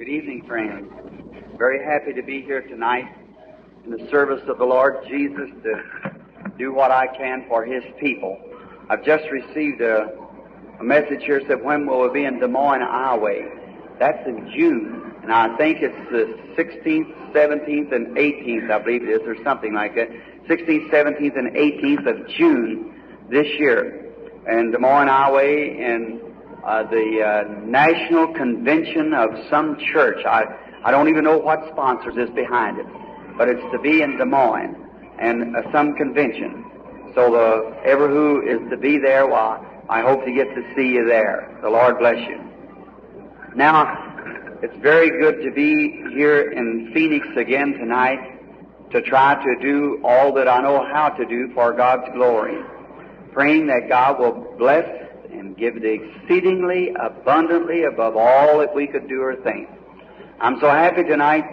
Good evening, friends. Very happy to be here tonight in the service of the Lord Jesus to do what I can for His people. I've just received a, a message here that when will we be in Des Moines, Iowa? That's in June, and I think it's the 16th, 17th, and 18th, I believe it is, or something like that. 16th, 17th, and 18th of June this year And Des Moines, Iowa, in uh, the uh, National Convention of some church. I, I don't even know what sponsors is behind it, but it's to be in Des Moines and uh, some convention. So the ever who is to be there, well, I hope to get to see you there. The Lord bless you. Now, it's very good to be here in Phoenix again tonight to try to do all that I know how to do for God's glory. Praying that God will bless and give it exceedingly abundantly above all that we could do or think. I'm so happy tonight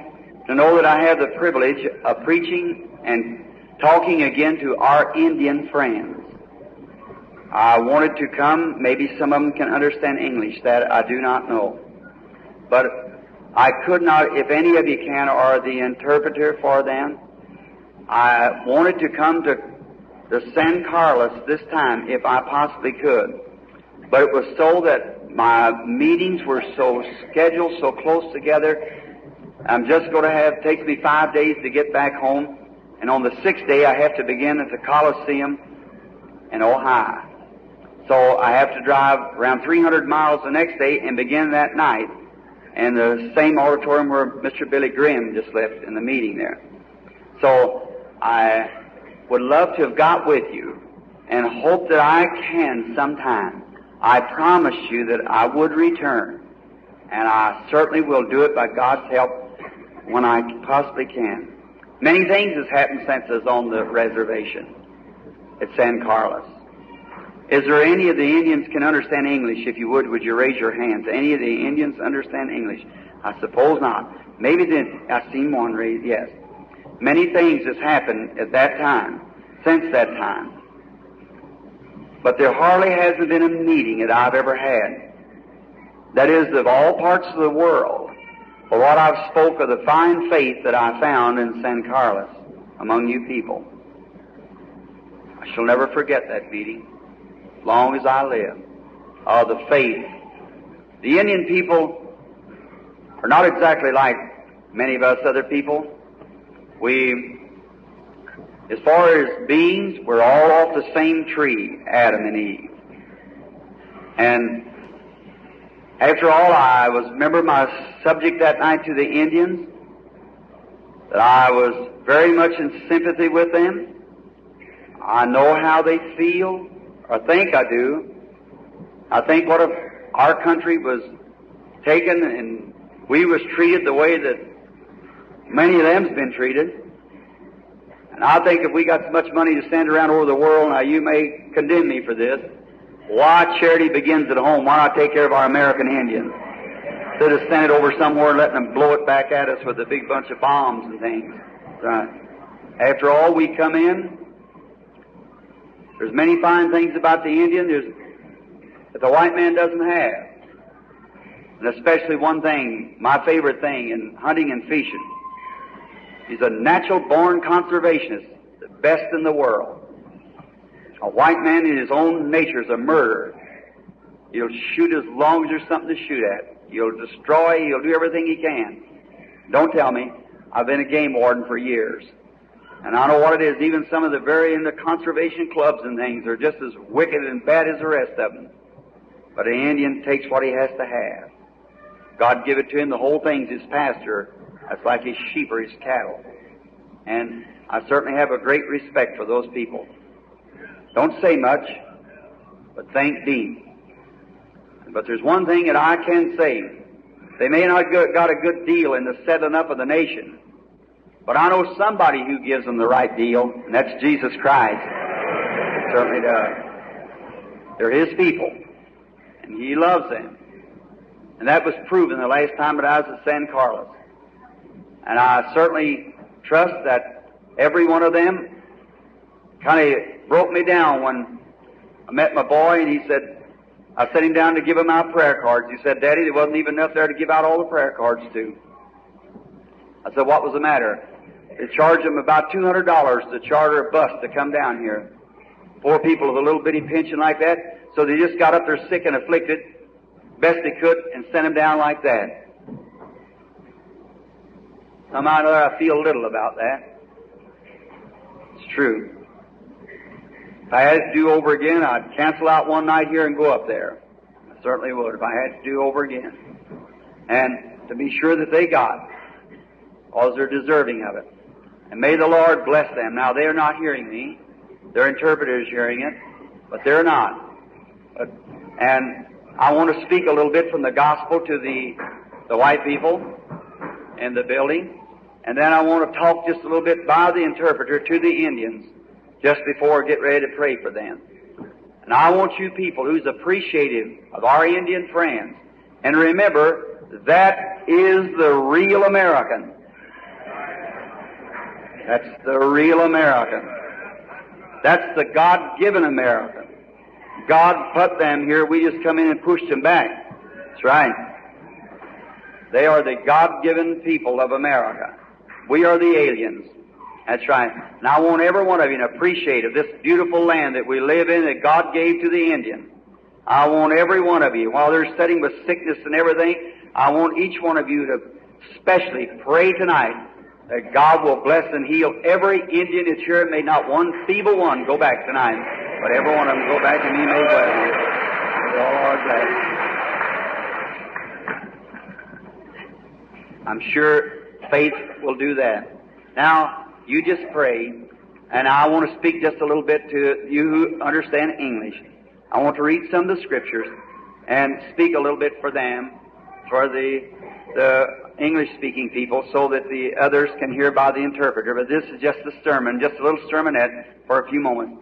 to know that I have the privilege of preaching and talking again to our Indian friends. I wanted to come, maybe some of them can understand English, that I do not know. But I could not, if any of you can, or the interpreter for them, I wanted to come to the San Carlos this time if I possibly could. But it was so that my meetings were so scheduled so close together. I'm just going to have, takes me five days to get back home. And on the sixth day, I have to begin at the Coliseum in Ohio. So I have to drive around 300 miles the next day and begin that night in the same auditorium where Mr. Billy Graham just left in the meeting there. So I would love to have got with you and hope that I can sometime. I promise you that I would return, and I certainly will do it by God's help when I possibly can. Many things has happened since I was on the reservation at San Carlos. Is there any of the Indians can understand English? If you would, would you raise your hands? Any of the Indians understand English? I suppose not. Maybe then I've seen one raise. Yes. Many things has happened at that time, since that time. But there hardly hasn't been a meeting that I've ever had. That is, of all parts of the world, for what I've spoke of the fine faith that I found in San Carlos among you people. I shall never forget that meeting, long as I live, of the faith. The Indian people are not exactly like many of us other people. We as far as beings, we're all off the same tree, Adam and Eve. And after all, I was, remember my subject that night to the Indians? That I was very much in sympathy with them. I know how they feel, or think I do. I think what if our country was taken and we was treated the way that many of them's been treated. And I think if we got so much money to stand around over the world, now you may condemn me for this. Why charity begins at home. Why not take care of our American Indians? Instead of sending it over somewhere and letting them blow it back at us with a big bunch of bombs and things. Right. After all, we come in. There's many fine things about the Indian there's, that the white man doesn't have. And especially one thing, my favorite thing in hunting and fishing. He's a natural born conservationist, the best in the world. A white man in his own nature is a murderer. He'll shoot as long as there's something to shoot at. He'll destroy, he'll do everything he can. Don't tell me. I've been a game warden for years. And I know what it is. Even some of the very in the conservation clubs and things are just as wicked and bad as the rest of them. But an Indian takes what he has to have. God give it to him. The whole thing's his pasture. That's like his sheep or his cattle. And I certainly have a great respect for those people. Don't say much, but think deep. But there's one thing that I can say. They may not got a good deal in the settling up of the nation, but I know somebody who gives them the right deal, and that's Jesus Christ. He certainly does. They're His people, and He loves them. And that was proven the last time that I was at San Carlos. And I certainly trust that every one of them kind of broke me down when I met my boy and he said, I set him down to give him out prayer cards. He said, Daddy, there wasn't even enough there to give out all the prayer cards to. I said, what was the matter? They charged him about $200 to charter a bus to come down here. Four people with a little bitty pension like that. So they just got up there sick and afflicted, best they could, and sent him down like that. Somehow or another, I feel little about that. It's true. If I had to do over again, I'd cancel out one night here and go up there. I certainly would if I had to do over again. And to be sure that they got, because they're deserving of it. And may the Lord bless them. Now, they're not hearing me. Their interpreter's hearing it, but they're not. But, and I want to speak a little bit from the gospel to the, the white people in the building. And then I want to talk just a little bit by the interpreter to the Indians just before I get ready to pray for them. And I want you people who's appreciative of our Indian friends, and remember, that is the real American. That's the real American. That's the God-given American. God put them here, we just come in and pushed them back. That's right. They are the God-given people of America. We are the aliens. That's right. And I want every one of you to appreciate of this beautiful land that we live in that God gave to the Indian. I want every one of you, while they're sitting with sickness and everything, I want each one of you to especially pray tonight that God will bless and heal every Indian that's here. May not one feeble one go back tonight, but every one of them go back and you. May all our bless. I'm sure faith will do that. Now, you just pray, and I want to speak just a little bit to you who understand English. I want to read some of the scriptures and speak a little bit for them, for the, the English speaking people, so that the others can hear by the interpreter. But this is just a sermon, just a little sermonette for a few moments.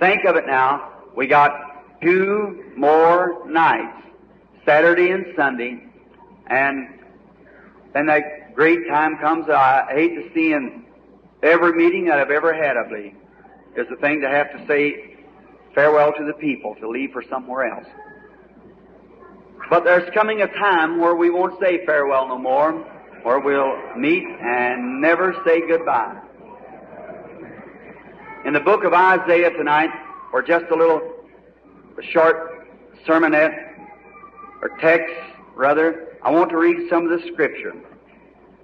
Think of it now. We got two more nights, Saturday and Sunday, and then that great time comes. I hate to see in every meeting that I've ever had, I believe, is the thing to have to say farewell to the people, to leave for somewhere else. But there's coming a time where we won't say farewell no more, where we'll meet and never say goodbye. In the book of Isaiah tonight, or just a little a short sermonette, or text, rather, I want to read some of the scripture.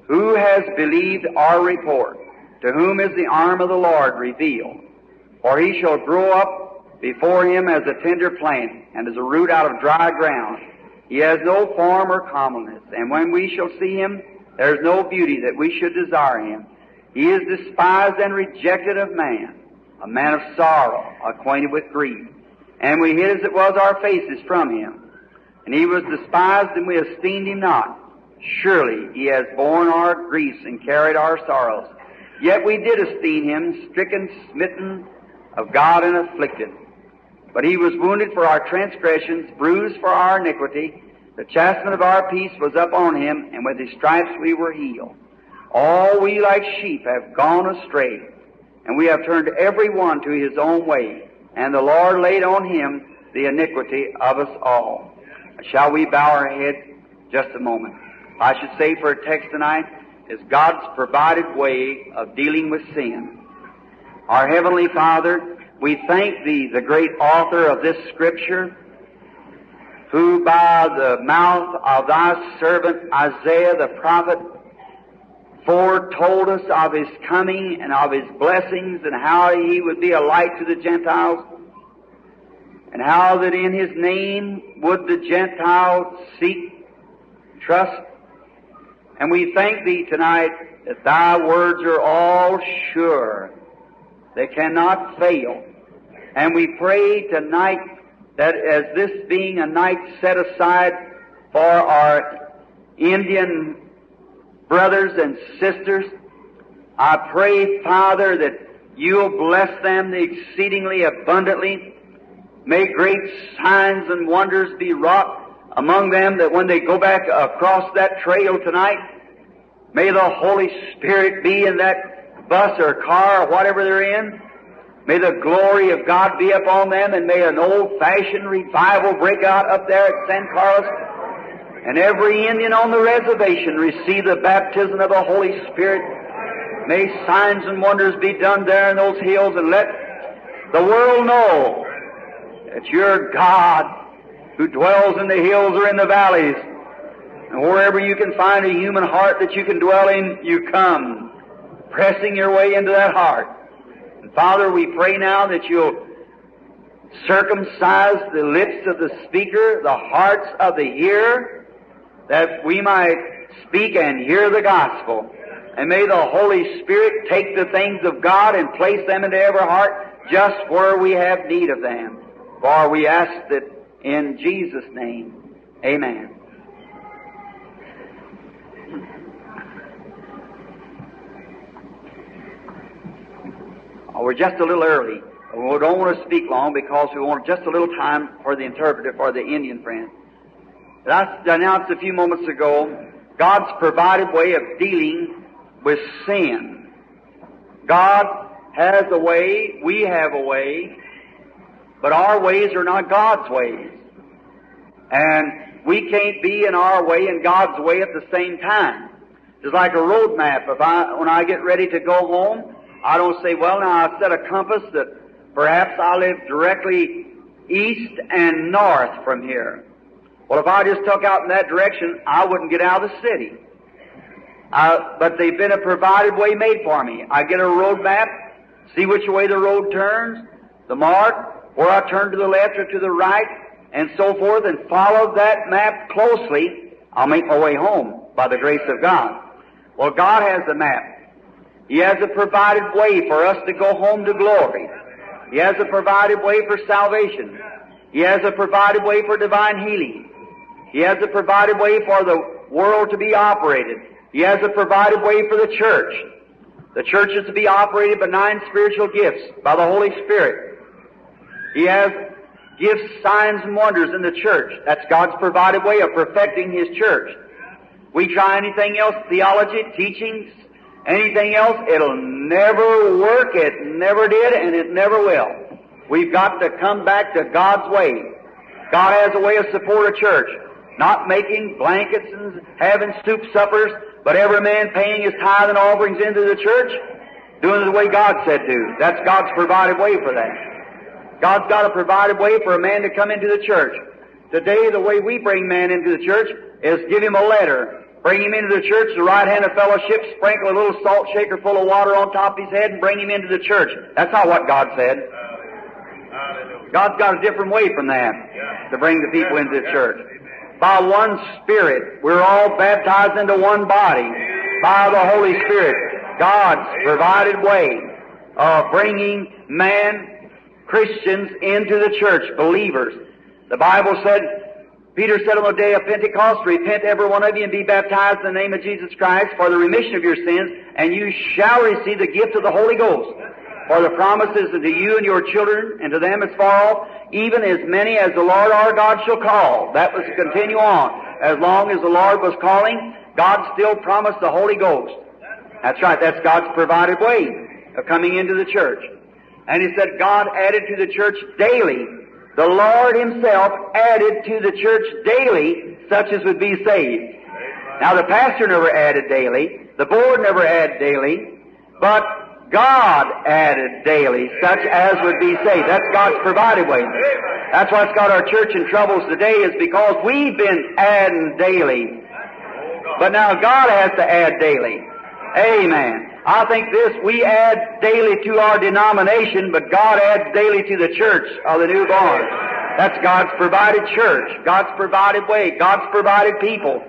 Who has believed our report? To whom is the arm of the Lord revealed? For he shall grow up before him as a tender plant, and as a root out of dry ground. He has no form or comeliness, and when we shall see him, there is no beauty that we should desire him. He is despised and rejected of man, a man of sorrow, acquainted with grief. And we hid as it was our faces from him. And he was despised, and we esteemed him not. Surely he has borne our griefs and carried our sorrows. Yet we did esteem him stricken, smitten of God, and afflicted. But he was wounded for our transgressions, bruised for our iniquity. The chastisement of our peace was upon him, and with his stripes we were healed. All we like sheep have gone astray, and we have turned every one to his own way, and the Lord laid on him the iniquity of us all. Shall we bow our heads just a moment? I should say for a text tonight, is God's provided way of dealing with sin. Our Heavenly Father, we thank Thee, the great author of this Scripture, who by the mouth of Thy servant Isaiah the prophet foretold us of His coming and of His blessings and how He would be a light to the Gentiles and how that in His name would the Gentiles seek, trust, and we thank Thee tonight that Thy words are all sure. They cannot fail. And we pray tonight that as this being a night set aside for our Indian brothers and sisters, I pray, Father, that you'll bless them exceedingly abundantly. May great signs and wonders be wrought among them that when they go back across that trail tonight, may the Holy Spirit be in that bus or car or whatever they're in, May the glory of God be upon them, and may an old-fashioned revival break out up there at San Carlos. And every Indian on the reservation receive the baptism of the Holy Spirit. May signs and wonders be done there in those hills, and let the world know that you're God who dwells in the hills or in the valleys. And wherever you can find a human heart that you can dwell in, you come, pressing your way into that heart. And Father, we pray now that you'll circumcise the lips of the speaker, the hearts of the hearer, that we might speak and hear the gospel. And may the Holy Spirit take the things of God and place them into every heart just where we have need of them. For we ask that in Jesus' name. Amen. Oh, we're just a little early. We don't want to speak long because we want just a little time for the interpreter, for the Indian friend. But I announced a few moments ago God's provided way of dealing with sin. God has a way, we have a way, but our ways are not God's ways. And we can't be in our way and God's way at the same time. It's like a road map. If I, when I get ready to go home, I don't say, well, now I've set a compass that perhaps I live directly east and north from here. Well, if I just took out in that direction, I wouldn't get out of the city. But they've been a provided way made for me. I get a road map, see which way the road turns, the mark, where I turn to the left or to the right, and so forth, and follow that map closely. I'll make my way home by the grace of God. Well, God has the map. He has a provided way for us to go home to glory. He has a provided way for salvation. He has a provided way for divine healing. He has a provided way for the world to be operated. He has a provided way for the church. The church is to be operated by nine spiritual gifts by the Holy Spirit. He has gifts, signs, and wonders in the church. That's God's provided way of perfecting His church. We try anything else, theology, teachings, anything else, it'll never work. It never did, and it never will. We've got to come back to God's way. God has a way of support a church. Not making blankets and having soup suppers, but every man paying his tithe and offerings into the church, doing it the way God said to. That's God's provided way for that. God's got a provided way for a man to come into the church. Today, the way we bring man into the church is give him a letter, bring him into the church, the right hand of fellowship, sprinkle a little salt shaker full of water on top of his head, and bring him into the church. That's not what God said. God's got a different way from that to bring the people into the church. By one Spirit, we're all baptized into one body by the Holy Spirit. God's provided way of bringing man, Christians, into the church, believers. The Bible said, Peter said on the day of Pentecost, Repent every one of you and be baptized in the name of Jesus Christ for the remission of your sins, and you shall receive the gift of the Holy Ghost. For the promises unto you and your children, and to them as far off, even as many as the Lord our God shall call. That was to continue on. As long as the Lord was calling, God still promised the Holy Ghost. That's right, that's God's provided way of coming into the church. And he said God added to the church daily. The Lord himself added to the church daily such as would be saved. Now the pastor never added daily, the board never added daily, but God added daily such as would be saved. That's God's provided way. That's what's got our church in troubles today is because we've been adding daily. But now God has to add daily. Amen. I think this, we add daily to our denomination, but God adds daily to the church of the newborn. That's God's provided church, God's provided way, God's provided people.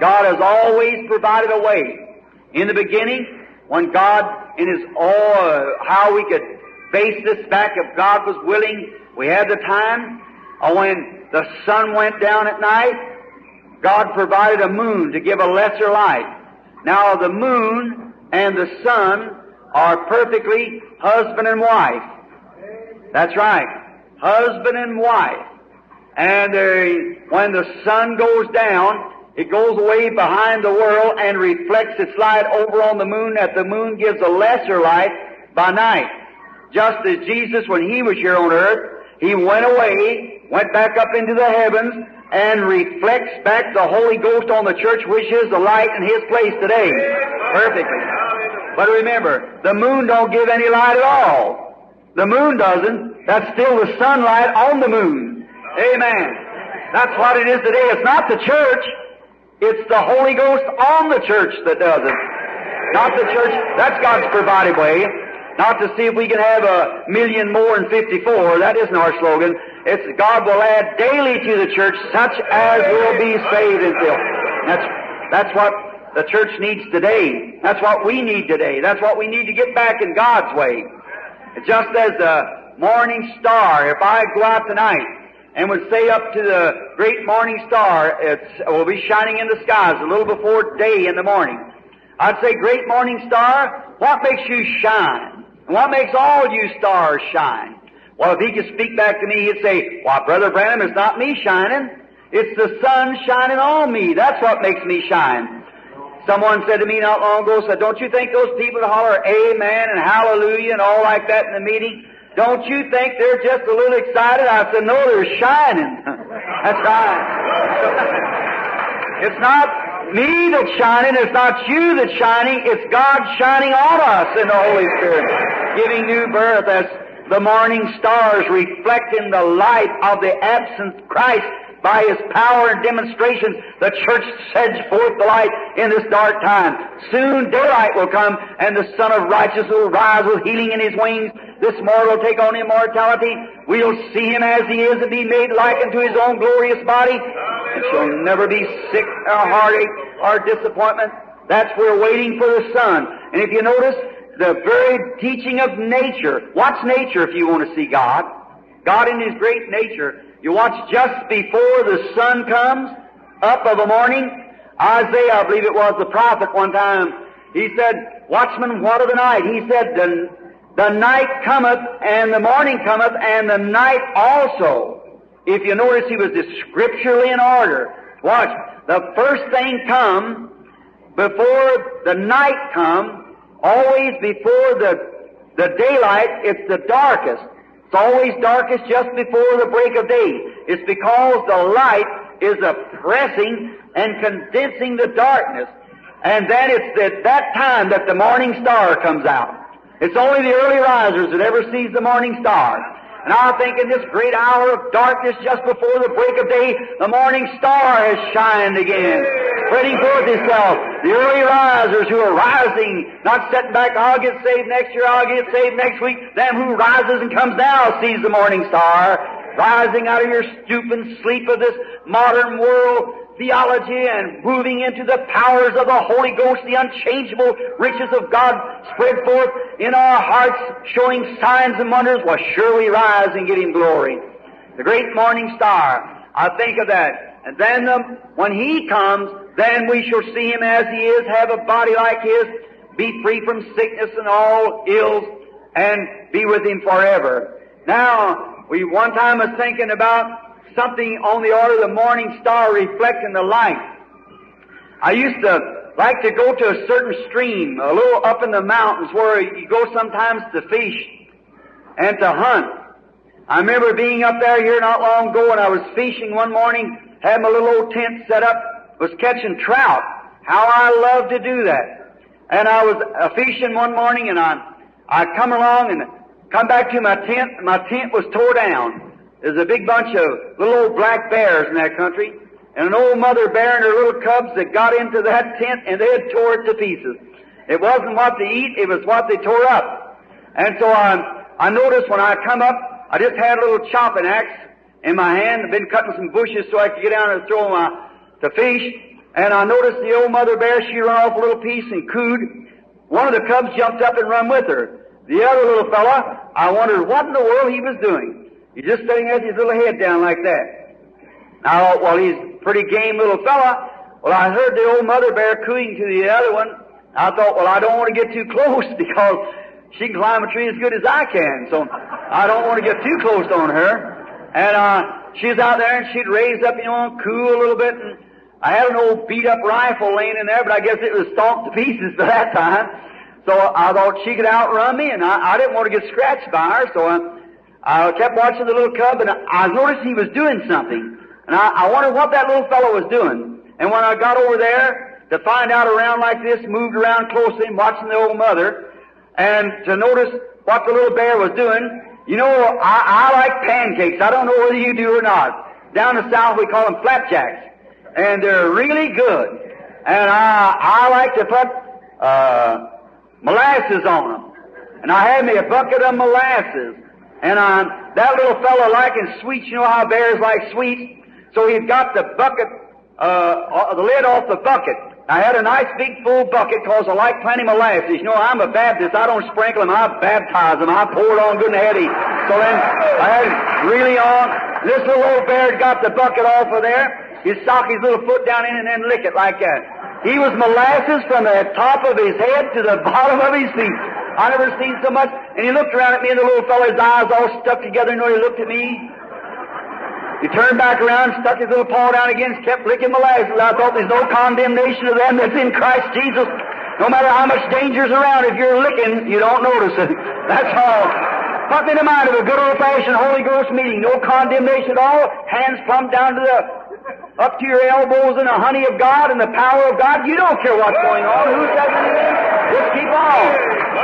God has always provided a way. In the beginning, when God, in His all, uh, how we could base this back if God was willing, we had the time, or when the sun went down at night, God provided a moon to give a lesser light. Now the moon and the sun are perfectly husband and wife. That's right. Husband and wife. And uh, when the sun goes down, it goes away behind the world and reflects its light over on the moon that the moon gives a lesser light by night. just as Jesus, when He was here on earth, He went away, went back up into the heavens, and reflects back the Holy Ghost on the church, which is the light in His place today. Perfectly. But remember, the moon don't give any light at all. The moon doesn't. That's still the sunlight on the moon. Amen. That's what it is today. It's not the church. It's the Holy Ghost on the church that does it. Not the church. That's God's provided way. Not to see if we can have a million more than 54. That isn't our slogan. It's God will add daily to the church such as will be saved and filled. That's, that's what the church needs today. That's what we need today. That's what we need to get back in God's way. Just as the morning star, if I go out tonight and would say up to the great morning star, it will be shining in the skies a little before day in the morning. I'd say, great morning star, what makes you shine? What makes all you stars shine? Well, if he could speak back to me, he'd say, Why, Brother Branham, it's not me shining. It's the sun shining on me. That's what makes me shine. Someone said to me not long ago, said, Don't you think those people that holler amen and hallelujah and all like that in the meeting, don't you think they're just a little excited? I said, No, they're shining. That's right. it's not me that's shining, it's not you that's shining, it's God shining on us in the Holy Spirit, giving new birth as the morning stars reflecting the light of the absent Christ by His power and demonstration, the church sends forth the light in this dark time. Soon daylight will come, and the Son of Righteousness will rise with healing in His wings. This mortal will take on immortality. We'll see Him as He is and be made like unto His own glorious body. And shall never be sick or heartache or disappointment. That's we're waiting for the Son. And if you notice, the very teaching of nature. Watch nature if you want to see God. God in His great nature. You watch just before the sun comes up of a morning. Isaiah, I believe it was the prophet one time, he said, Watchman, what of the night? He said, the, the night cometh and the morning cometh and the night also. If you notice, he was scripturally in order. Watch, the first thing come before the night come, always before the, the daylight, it's the darkest. It's always darkest just before the break of day. It's because the light is oppressing and condensing the darkness. And then it's at that time that the morning star comes out. It's only the early risers that ever sees the morning star. And I think in this great hour of darkness just before the break of day, the morning star has shined again, spreading forth itself. The early risers who are rising, not setting back, oh, I'll get saved next year, I'll get saved next week. Them who rises and comes now sees the morning star, rising out of your stupid sleep of this modern world, theology and moving into the powers of the Holy Ghost, the unchangeable riches of God spread forth in our hearts, showing signs and wonders, will surely rise and get Him glory. The great morning star, I think of that. And then um, when He comes, then we shall see Him as He is, have a body like His, be free from sickness and all ills, and be with Him forever. Now, we one time was thinking about something on the order of the morning star reflecting the light. I used to like to go to a certain stream, a little up in the mountains where you go sometimes to fish and to hunt. I remember being up there here not long ago and I was fishing one morning, had my little old tent set up, was catching trout. How I love to do that. And I was uh, fishing one morning and I, I come along and come back to my tent, my tent was tore down. There's a big bunch of little old black bears in that country, and an old mother bear and her little cubs that got into that tent and they had tore it to pieces. It wasn't what they eat, it was what they tore up. And so I, I noticed when I come up, I just had a little chopping axe in my hand, I've been cutting some bushes so I could get down and throw my, to fish, and I noticed the old mother bear, she run off a little piece and cooed. One of the cubs jumped up and run with her. The other little fella, I wondered what in the world he was doing. He's just sitting there with his little head down like that. Now, well, he's a pretty game little fella. Well, I heard the old mother bear cooing to the other one. I thought, well, I don't want to get too close because she can climb a tree as good as I can. So I don't want to get too close on her. And uh, she's out there and she'd raise up, you know, coo a little bit. And I had an old beat up rifle laying in there, but I guess it was stomped to pieces by that time. So So I thought she could outrun me, and I, I didn't want to get scratched by her, so I, I kept watching the little cub, and I, noticed he was doing something. And I, I wondered what that little fellow was doing. And when I got over there to find out around like this, moved around closely watching the old mother, and to notice what the little bear was doing, you know, I, I like pancakes. I don't know whether you do or not. Down the South we call them flapjacks. And they're really good. And I, I like to put, uh, molasses on them. And I had me a bucket of molasses. And I, that little fellow liking sweets, you know how bears like sweets? So he'd got the bucket, uh, the lid off the bucket. I had a nice big full bucket cause I like plenty molasses. You know, I'm a Baptist. I don't sprinkle them. I baptize them. I pour it on good and heady. So then I had really on. This little old bear got the bucket off of there. He'd sock his little foot down in and then lick it like that. He was molasses from the top of his head to the bottom of his feet. I never seen so much. And he looked around at me and the little fellow's eyes all stuck together. You know, he looked at me. He turned back around, stuck his little paw down again, kept licking molasses. I thought there's no condemnation of them that's in Christ Jesus. No matter how much danger's around, if you're licking, you don't notice it. That's all. Put me to mind of a good old-fashioned Holy Ghost meeting. No condemnation at all. Hands plumped down to the, up to your elbows in the honey of God and the power of God. You don't care what's going on. Who says anything? Just keep on.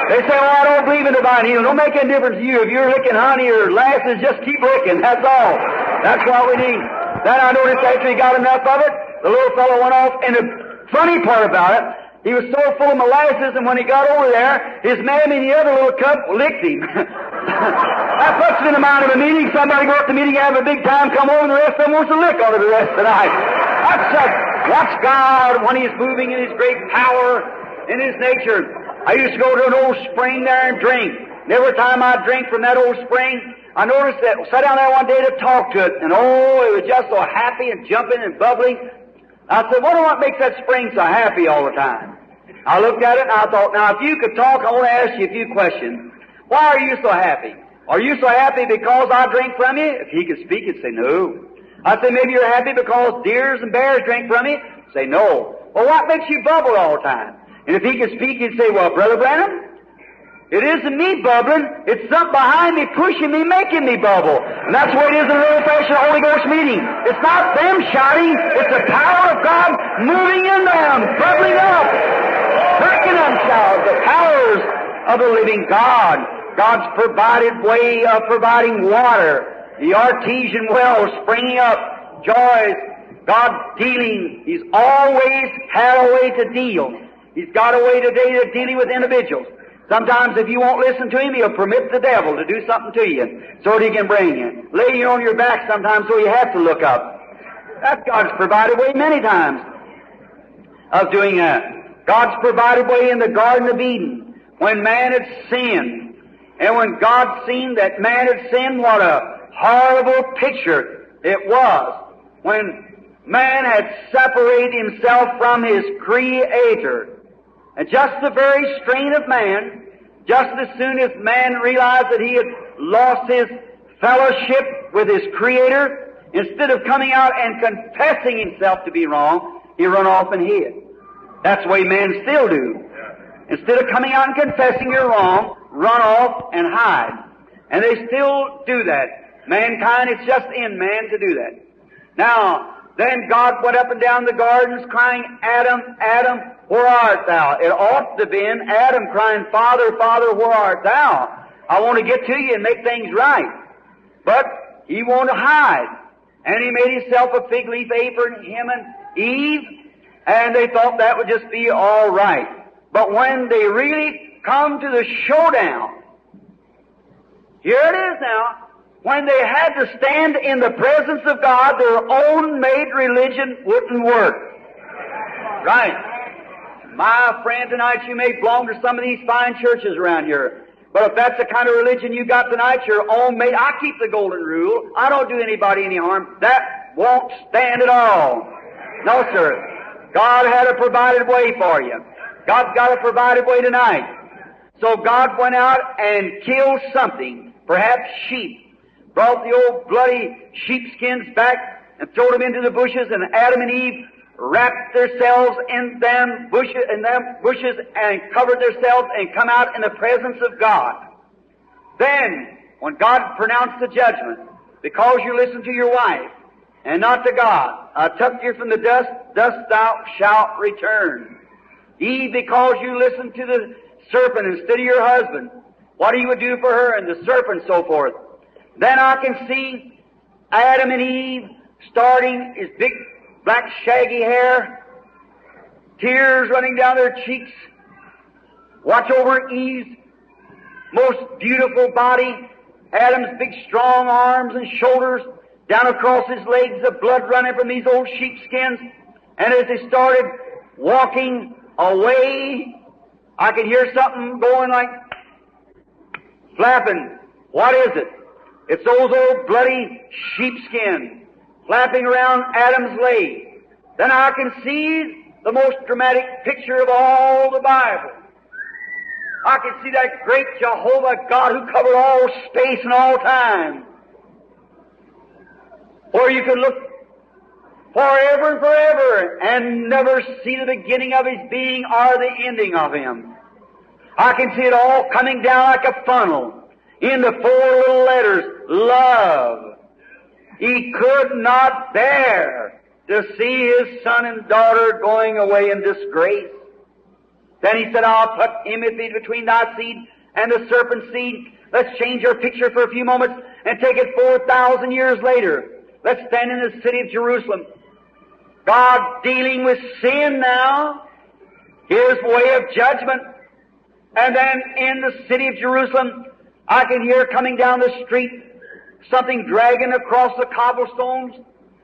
They say, oh, I don't believe in divine healing. Don't make any difference to you. If you're licking honey or lasses, just keep licking. That's all. That's what we need. Then I noticed after he got enough of it, the little fellow went off. And the funny part about it, he was so full of molasses, and when he got over there, his mammy and the other little cub licked him. that puts in the mind of a meeting. Somebody go up to the meeting, have a big time, come over, and the rest of them wants to lick on it the rest of the night. That's a, watch God when He's moving in His great power, in His nature. I used to go to an old spring there and drink. And every time I drink from that old spring, I noticed that, sat down there one day to talk to it, and oh, it was just so happy and jumping and bubbling. I said, what makes that spring so happy all the time? I looked at it and I thought, now if you could talk, I want to ask you a few questions. Why are you so happy? Are you so happy because I drink from you? If he could speak, he'd say no. I'd say maybe you're happy because deers and bears drink from you? Say no. Well, what makes you bubble all the time? And if he could speak, he'd say, well, Brother Branham, it isn't me bubbling. It's something behind me pushing me, making me bubble. And that's what it is in an old-fashioned Holy Ghost meeting. It's not them shouting. It's the power of God moving in them, bubbling up, working themselves. The powers of the living God. God's provided way of providing water. The artesian well springing up. Joys. God dealing. He's always had a way to deal. He's got a way today to dealing with individuals. Sometimes if you won't listen to him, he'll permit the devil to do something to you so that he can bring you. Lay you on your back sometimes so you have to look up. That's God's provided way many times of doing that. God's provided way in the Garden of Eden when man had sinned. And when God seen that man had sinned, what a horrible picture it was. When man had separated himself from his Creator. And just the very strain of man, just as soon as man realized that he had lost his fellowship with his Creator, instead of coming out and confessing himself to be wrong, he run off and hid. That's the way men still do. Instead of coming out and confessing you're wrong, run off and hide. And they still do that. Mankind, it's just in man to do that. Now, then God went up and down the gardens crying, Adam, Adam, where art thou? It ought to have been Adam crying, Father, Father, where art thou? I want to get to you and make things right. But he wanted to hide. And he made himself a fig leaf apron, him and Eve, and they thought that would just be all right. But when they really come to the showdown, here it is now, when they had to stand in the presence of God, their own made religion wouldn't work. Right. My friend, tonight you may belong to some of these fine churches around here. But if that's the kind of religion you got tonight, your own made, I keep the golden rule. I don't do anybody any harm. That won't stand at all. No, sir. God had a provided way for you. God's got a provided way tonight. So God went out and killed something, perhaps sheep, brought the old bloody sheepskins back and threw them into the bushes, and Adam and Eve wrapped themselves in them bushes, in them bushes and covered themselves and come out in the presence of God. Then, when God pronounced the judgment, because you listened to your wife and not to God, I took you from the dust, dust thou shalt return. Eve, because you listened to the serpent instead of your husband, what he would do for her and the serpent so forth. Then I can see Adam and Eve starting his big black shaggy hair, tears running down their cheeks. Watch over Eve's most beautiful body, Adam's big strong arms and shoulders, down across his legs, the blood running from these old sheepskins. And as they started walking away, I could hear something going like flapping. What is it? It's those old bloody sheepskins flapping around Adam's leg. Then I can see the most dramatic picture of all the Bible. I can see that great Jehovah God who covered all space and all time. Or you can look forever and forever and never see the beginning of His being or the ending of Him. I can see it all coming down like a funnel in the four little letters, love. He could not bear to see his son and daughter going away in disgrace. Then he said, I'll put enmity between thy seed and the serpent's seed. Let's change our picture for a few moments and take it 4,000 years later. Let's stand in the city of Jerusalem. God dealing with sin now, His way of judgment. And then in the city of Jerusalem, I can hear coming down the street something dragging across the cobblestones,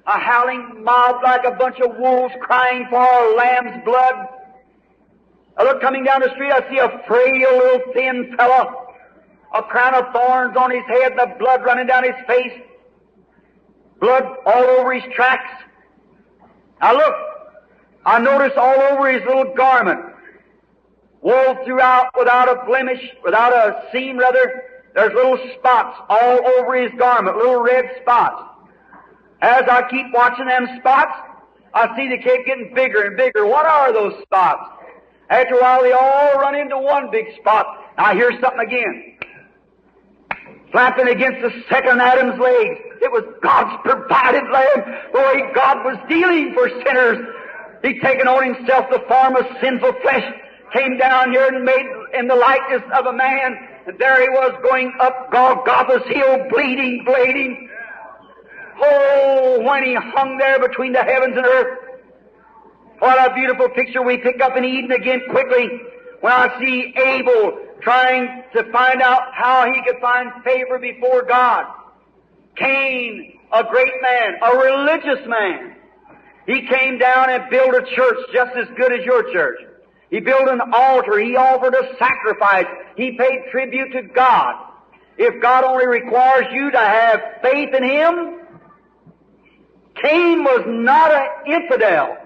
a howling mob like a bunch of wolves crying for a lamb's blood. I look coming down the street, I see a frail little thin fellow, a crown of thorns on his head, the blood running down his face, blood all over his tracks. I look, I notice all over his little garment, wove throughout without a blemish, without a seam rather, there's little spots all over his garment, little red spots. As I keep watching them spots, I see they keep getting bigger and bigger. What are those spots? After a while, they all run into one big spot. I hear something again. Flapping against the second Adam's legs. It was God's provided lamb, the way God was dealing for sinners. He taken on himself the form of sinful flesh, came down here and made in the likeness of a man, there he was going up Golgotha's hill, bleeding, bleeding. Oh, when he hung there between the heavens and earth, what a beautiful picture we pick up in Eden again quickly when I see Abel trying to find out how he could find favor before God. Cain, a great man, a religious man. He came down and built a church just as good as your church. He built an altar. He offered a sacrifice. He paid tribute to God. If God only requires you to have faith in Him, Cain was not an infidel.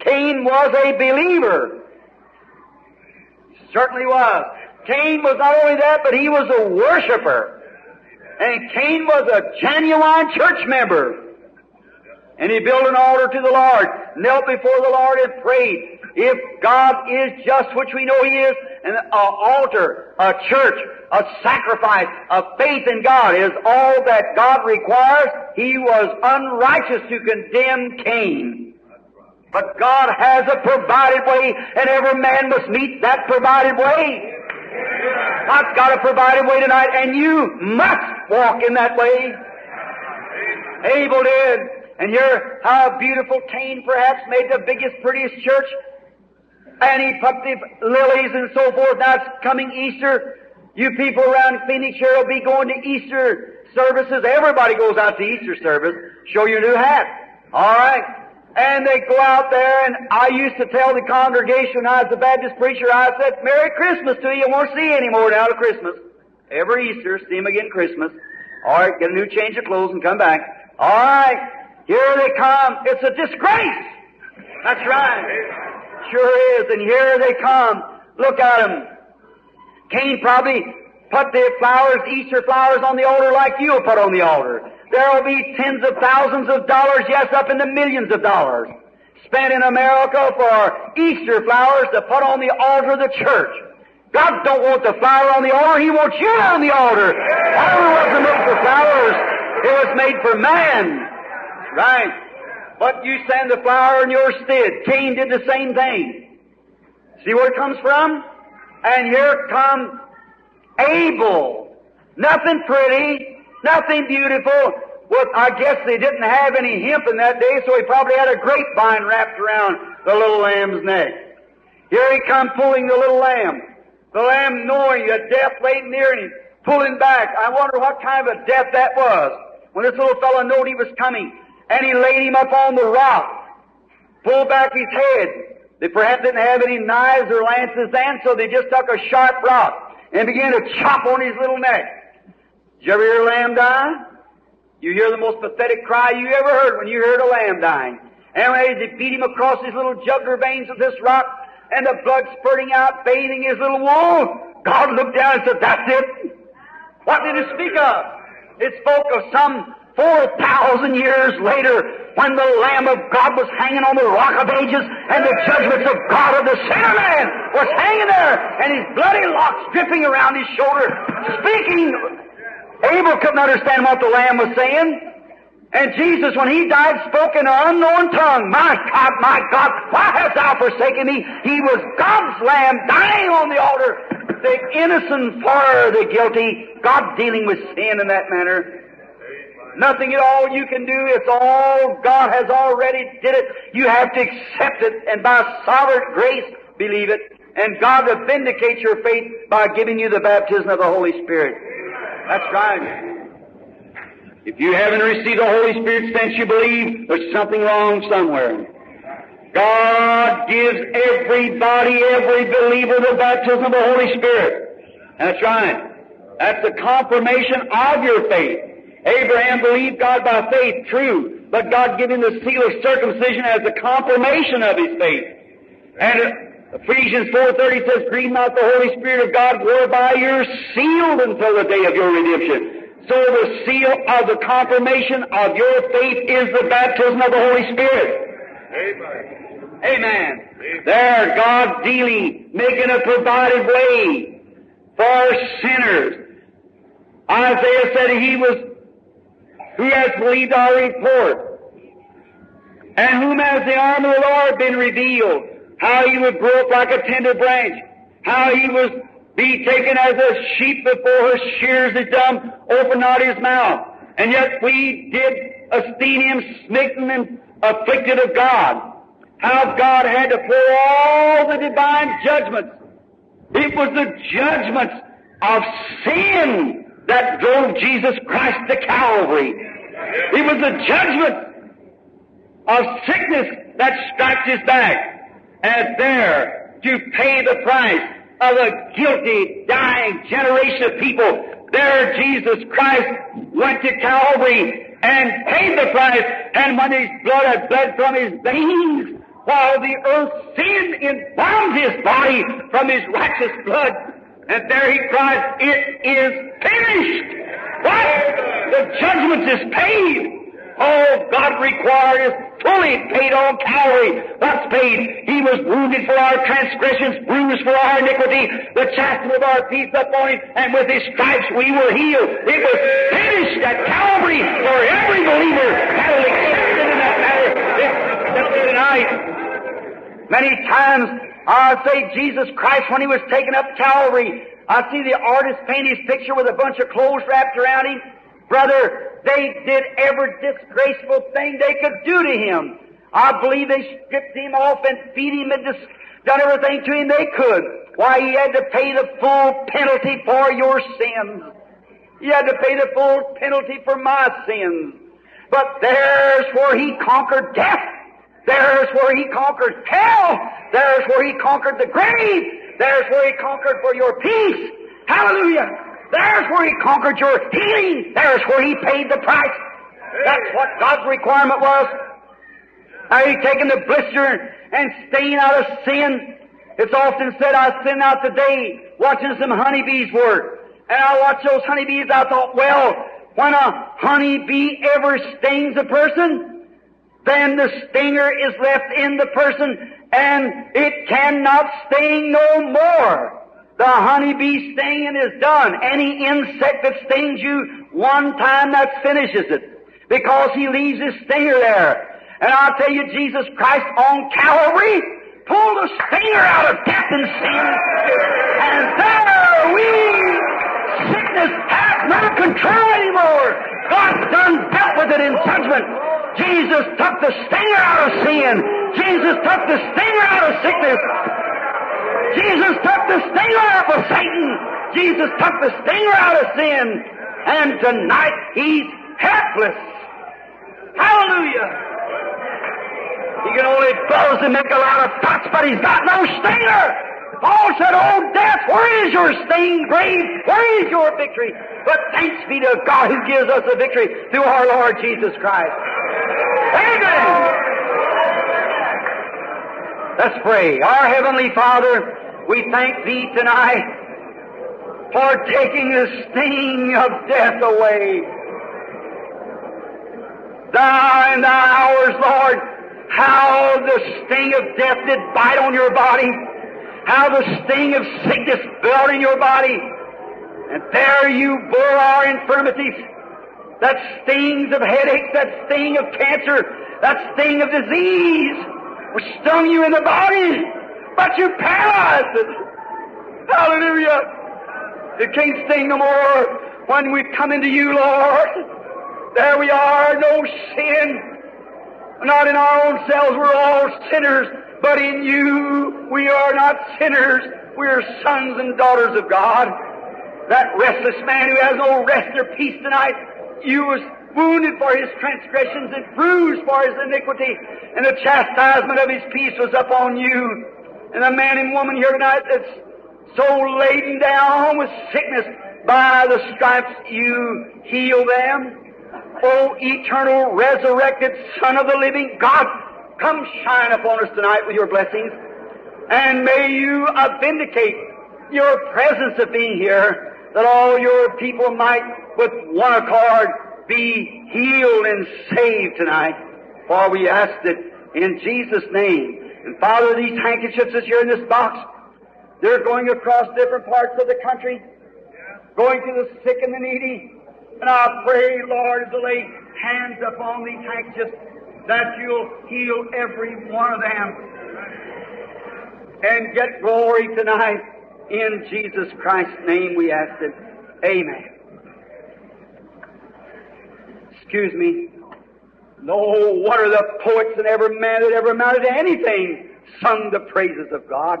Cain was a believer. Certainly was. Cain was not only that, but he was a worshiper. And Cain was a genuine church member. And he built an altar to the Lord, knelt before the Lord and prayed. If God is just, which we know He is, an altar, a church, a sacrifice, a faith in God is all that God requires, He was unrighteous to condemn Cain. But God has a provided way, and every man must meet that provided way. God's got a provided way tonight, and you must walk in that way. Abel did. And here, how beautiful Cain perhaps made the biggest, prettiest church. And he put the lilies and so forth. Now it's coming Easter. You people around Phoenix here will be going to Easter services. Everybody goes out to Easter service. Show your new hat. All right. And they go out there, and I used to tell the congregation when I was a Baptist preacher, I said, Merry Christmas to you. You won't see any more now to Christmas. Every Easter, see them again Christmas. All right, get a new change of clothes and come back. All right, here they come. It's a disgrace. That's right. Sure is. And here they come. Look at them. Cain probably put the flowers, Easter flowers on the altar like you'll put on the altar. There will be tens of thousands of dollars, yes, up in the millions of dollars, spent in America for Easter flowers to put on the altar of the church. God don't want the flower on the altar, He wants you on the altar. Altar wasn't made for flowers, it was made for man. Right. But you send the flower in your stead. Cain did the same thing. See where it comes from? And here comes Abel. Nothing pretty, nothing beautiful. Well, I guess they didn't have any hemp in that day, so he probably had a grapevine wrapped around the little lamb's neck. Here he come pulling the little lamb. The lamb knowing that death lay near and he's pulling back. I wonder what kind of a death that was. When this little fellow knew he was coming, and he laid him up on the rock, pulled back his head. They perhaps didn't have any knives or lances then, so they just took a sharp rock and began to chop on his little neck. Did you ever hear a lamb die? You hear the most pathetic cry you ever heard when you heard a lamb dying. And they beat him across his little jugular veins with this rock, and the blood spurting out, bathing his little wool, God looked down and said, That's it. What did it speak of? It spoke of some 4,000 years later when the Lamb of God was hanging on the rock of ages and the judgments of God of the sinner man was hanging there and his bloody locks dripping around his shoulder, speaking. Abel couldn't understand what the Lamb was saying. And Jesus, when he died, spoke in an unknown tongue. My God, my God, why hast thou forsaken me? He was God's Lamb dying on the altar. The innocent for the guilty. God dealing with sin in that manner. Nothing at all you can do. It's all God has already did it. You have to accept it and by sovereign grace believe it. And God will vindicate your faith by giving you the baptism of the Holy Spirit. That's right. If you haven't received the Holy Spirit since you believe, there's something wrong somewhere. God gives everybody, every believer, the baptism of the Holy Spirit. That's right. That's the confirmation of your faith. Abraham believed God by faith, true, but God gave him the seal of circumcision as the confirmation of his faith. And Ephesians 4.30 says, Grieve not the Holy Spirit of God, whereby you're sealed until the day of your redemption. So the seal of the confirmation of your faith is the baptism of the Holy Spirit. Amen. Amen. There, God dealing, making a provided way for sinners. Isaiah said he was, who has believed our report? And whom has the arm of the Lord been revealed? How he grow up like a tender branch. How he was be taken as a sheep before her shears is dumb, open not his mouth. And yet we did esteem him smitten and afflicted of God. How God had to pour all the divine judgments. It was the judgments of sin that drove Jesus Christ to Calvary. It was the judgment of sickness that scratched his back. And there to pay the price of a guilty, dying generation of people. There Jesus Christ went to Calvary and paid the price, and when his blood had bled from his veins, while the earth sin embalmed his body from his righteous blood, and there he cries, It is finished! What? The judgment is paid! All God required is fully paid on Calvary. What's paid? He was wounded for our transgressions, bruised for our iniquity. The chastisement of our peace upon him, and with his stripes we were healed. It was finished at Calvary for every believer that will accept it in that matter tonight. Many times I say Jesus Christ when he was taken up Calvary. I see the artist paint his picture with a bunch of clothes wrapped around him. Brother, they did every disgraceful thing they could do to him. I believe they stripped him off and beat him and just done everything to him they could. Why, he had to pay the full penalty for your sins. He had to pay the full penalty for my sins. But there's where he conquered death. There's where he conquered hell. There's where he conquered the grave. There's where he conquered for your peace. Hallelujah. There's where He conquered your healing. There's where He paid the price. That's what God's requirement was. Are you taking the blister and stain out of sin. It's often said, I sin out today watching some honeybees work. And I watch those honeybees, I thought, well, when a honeybee ever stings a person, then the stinger is left in the person and it cannot sting no more. The honeybee stinging is done. Any insect that stings you one time, that finishes it. Because he leaves his stinger there. And I'll tell you, Jesus Christ on Calvary pulled the stinger out of death and sin. And there we, sickness, have no control anymore. God's done dealt with it in judgment. Jesus took the stinger out of sin. Jesus took the stinger out of sickness. Jesus took the stinger out of Satan. Jesus took the stinger out of sin. And tonight he's helpless. Hallelujah. He can only buzz and make a lot of pots, but he's got no stinger. Paul said, Oh, death, where is your sting, grave? Where is your victory? But thanks be to God who gives us the victory through our Lord Jesus Christ. Amen. Let's pray. Our Heavenly Father, we thank Thee tonight for taking the sting of death away. Thou in thy hours, Lord, how the sting of death did bite on your body, how the sting of sickness felt in your body, and there you bore our infirmities, that stings of headaches, that sting of cancer, that sting of disease, which stung you in the body, but you paralyzed it. Hallelujah. It can't sting no more when we come into you, Lord. There we are, no sin. Not in our own selves, we're all sinners, but in you, we are not sinners. We're sons and daughters of God. That restless man who has no rest or peace tonight, you was wounded for his transgressions and bruised for his iniquity, and the chastisement of his peace was upon you. And the man and woman here tonight that's so laden down with sickness, by the stripes you heal them. O eternal resurrected Son of the living God, come shine upon us tonight with your blessings, and may you uh, vindicate your presence of being here that all your people might with one accord be healed and saved tonight. For we ask it in Jesus' name. And Father, these handkerchiefs that's here in this box, they're going across different parts of the country, going to the sick and the needy. And I pray, Lord, to lay hands upon these handkerchiefs, that you'll heal every one of them and get glory tonight. In Jesus Christ's name we ask it. Amen. Excuse me. No one of the poets and every man that ever amounted to anything sung the praises of God.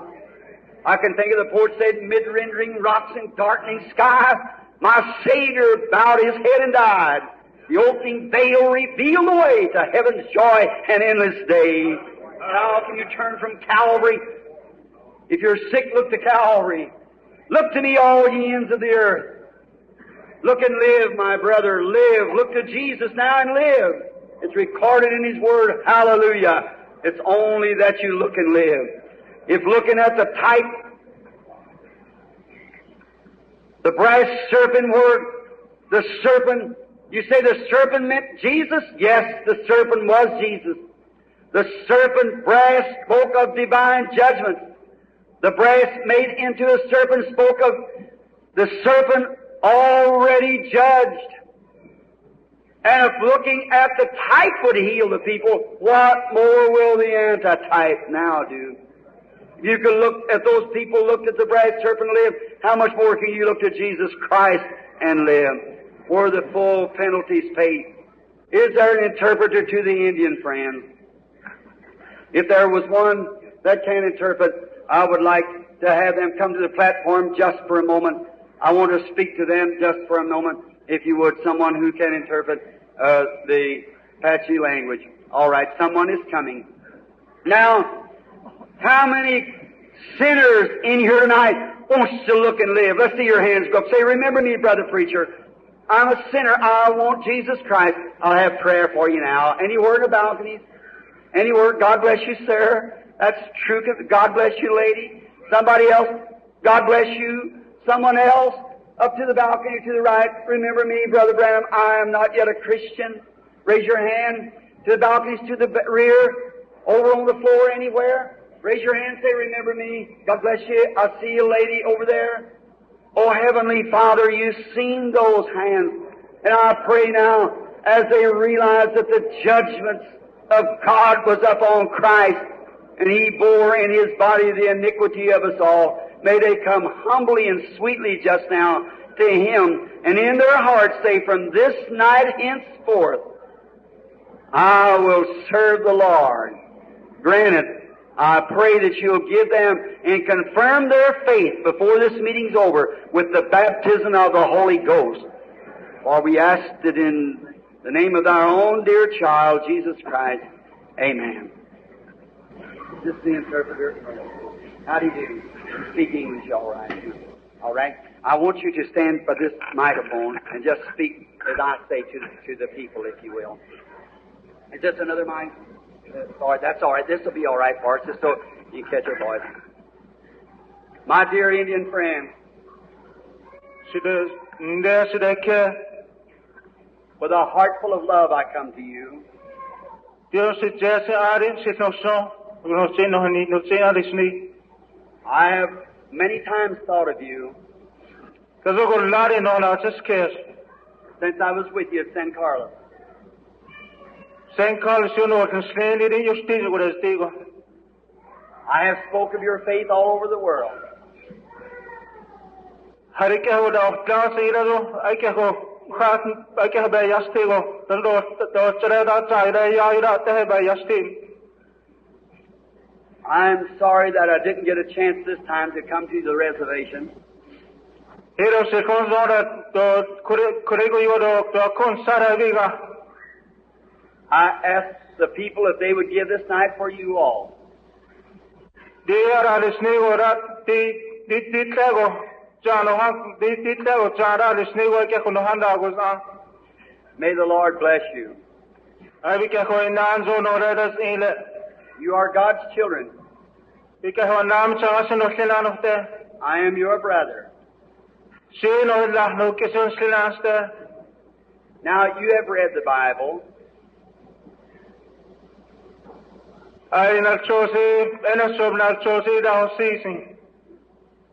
I can think of the poet said, mid-rendering rocks and darkening sky, my Savior bowed his head and died. The opening veil revealed the way to heaven's joy and endless day. How can you turn from Calvary? If you're sick, look to Calvary. Look to me, all ye ends of the earth. Look and live, my brother. Live. Look to Jesus now and live. It's recorded in His Word. Hallelujah. It's only that you look and live. If looking at the type, the brass serpent word, the serpent, you say the serpent meant Jesus? Yes, the serpent was Jesus. The serpent brass spoke of divine judgment. The brass made into a serpent spoke of the serpent already judged. And if looking at the type would heal the people, what more will the antitype now do? You can look at those people, looked at the brass serpent live, how much more can you look to Jesus Christ and live? Where the full penalty's paid. Is there an interpreter to the Indian friend? If there was one that can interpret, I would like to have them come to the platform just for a moment. I want to speak to them just for a moment, if you would, someone who can interpret uh, the Apache language. All right, someone is coming. Now, how many sinners in here tonight wants to look and live? Let's see your hands go up. Say, remember me, brother preacher. I'm a sinner. I want Jesus Christ. I'll have prayer for you now. Anywhere in the balconies? Anywhere? God bless you, sir. That's true. God bless you, lady. Somebody else? God bless you. Someone else? Up to the balcony to the right. Remember me, Brother Branham. I am not yet a Christian. Raise your hand. to the balconies, to the rear, over on the floor, anywhere. Raise your hand, say, remember me. God bless you. I see you, lady over there. Oh, Heavenly Father, you've seen those hands. And I pray now, as they realize that the judgments of God was up on Christ, and He bore in His body the iniquity of us all, may they come humbly and sweetly just now to Him, and in their hearts say, from this night henceforth, I will serve the Lord. Granted, I pray that you'll give them and confirm their faith before this meeting's over with the baptism of the Holy Ghost. For we ask it in the name of our own dear child, Jesus Christ. Amen. Is This the interpreter. How do you do? Speak English all right. All right. I want you to stand by this microphone and just speak as I say to, to the people, if you will. Is this another mic? Right, that's all right. This will be all right for us, just so you catch your voice. My dear Indian friend, Sida nde sida ke with a heart full of love I come to you. Dio si jese arin si no so no se no ni no se aris ni I have many times thought of you kazo go lari no na tes kes since I was with you at San Carlos. Sen Carl si no kan sleni ni justi go des digo I have spoke of your faith all over the world. hari ke ho da kla se ira do ai ke ho khat ai ke ba yasti go dal do do chre da chai da ya ira te ba yasti I'm sorry that I didn't get a chance this time to come to the reservation. Hero se kon zo da do kure kure go yo do do kon sara viga I asked the people if they would give this night for you all. May the Lord bless you. ai vi ke ko nan zo no re das ile You are God's children. vi ke ho nam cha se no sila no te I am your brother. si no la no ke son sila ste Now, you have read the Bible, ai na cho si ena so na cho si da ho si sin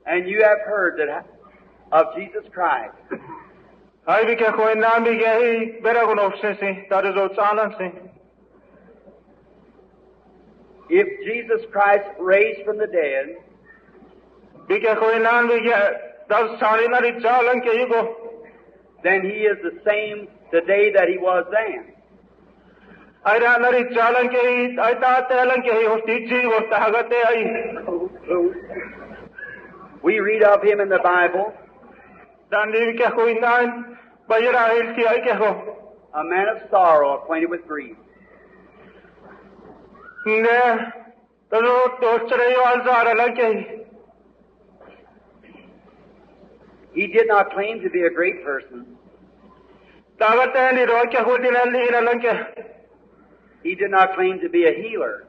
and you have heard that of Jesus Christ. ai vi ke ko nam vi ke bera go no se si da zo chalan si If Jesus Christ raised from the dead, vi ke ko nan vi ke da sari ri chalan ke yugo then he is the same today that he was then. Ai ra na ri chalan ke hi ai telan ke hi ho ji ho ta ai We read of him in the Bible, dan di ke ko nan ba yara il ai ke ho a man of sorrow, acquainted with grief. ne da to chre yo al zara ke hi He did not claim to be a great person. He did not claim to be a healer.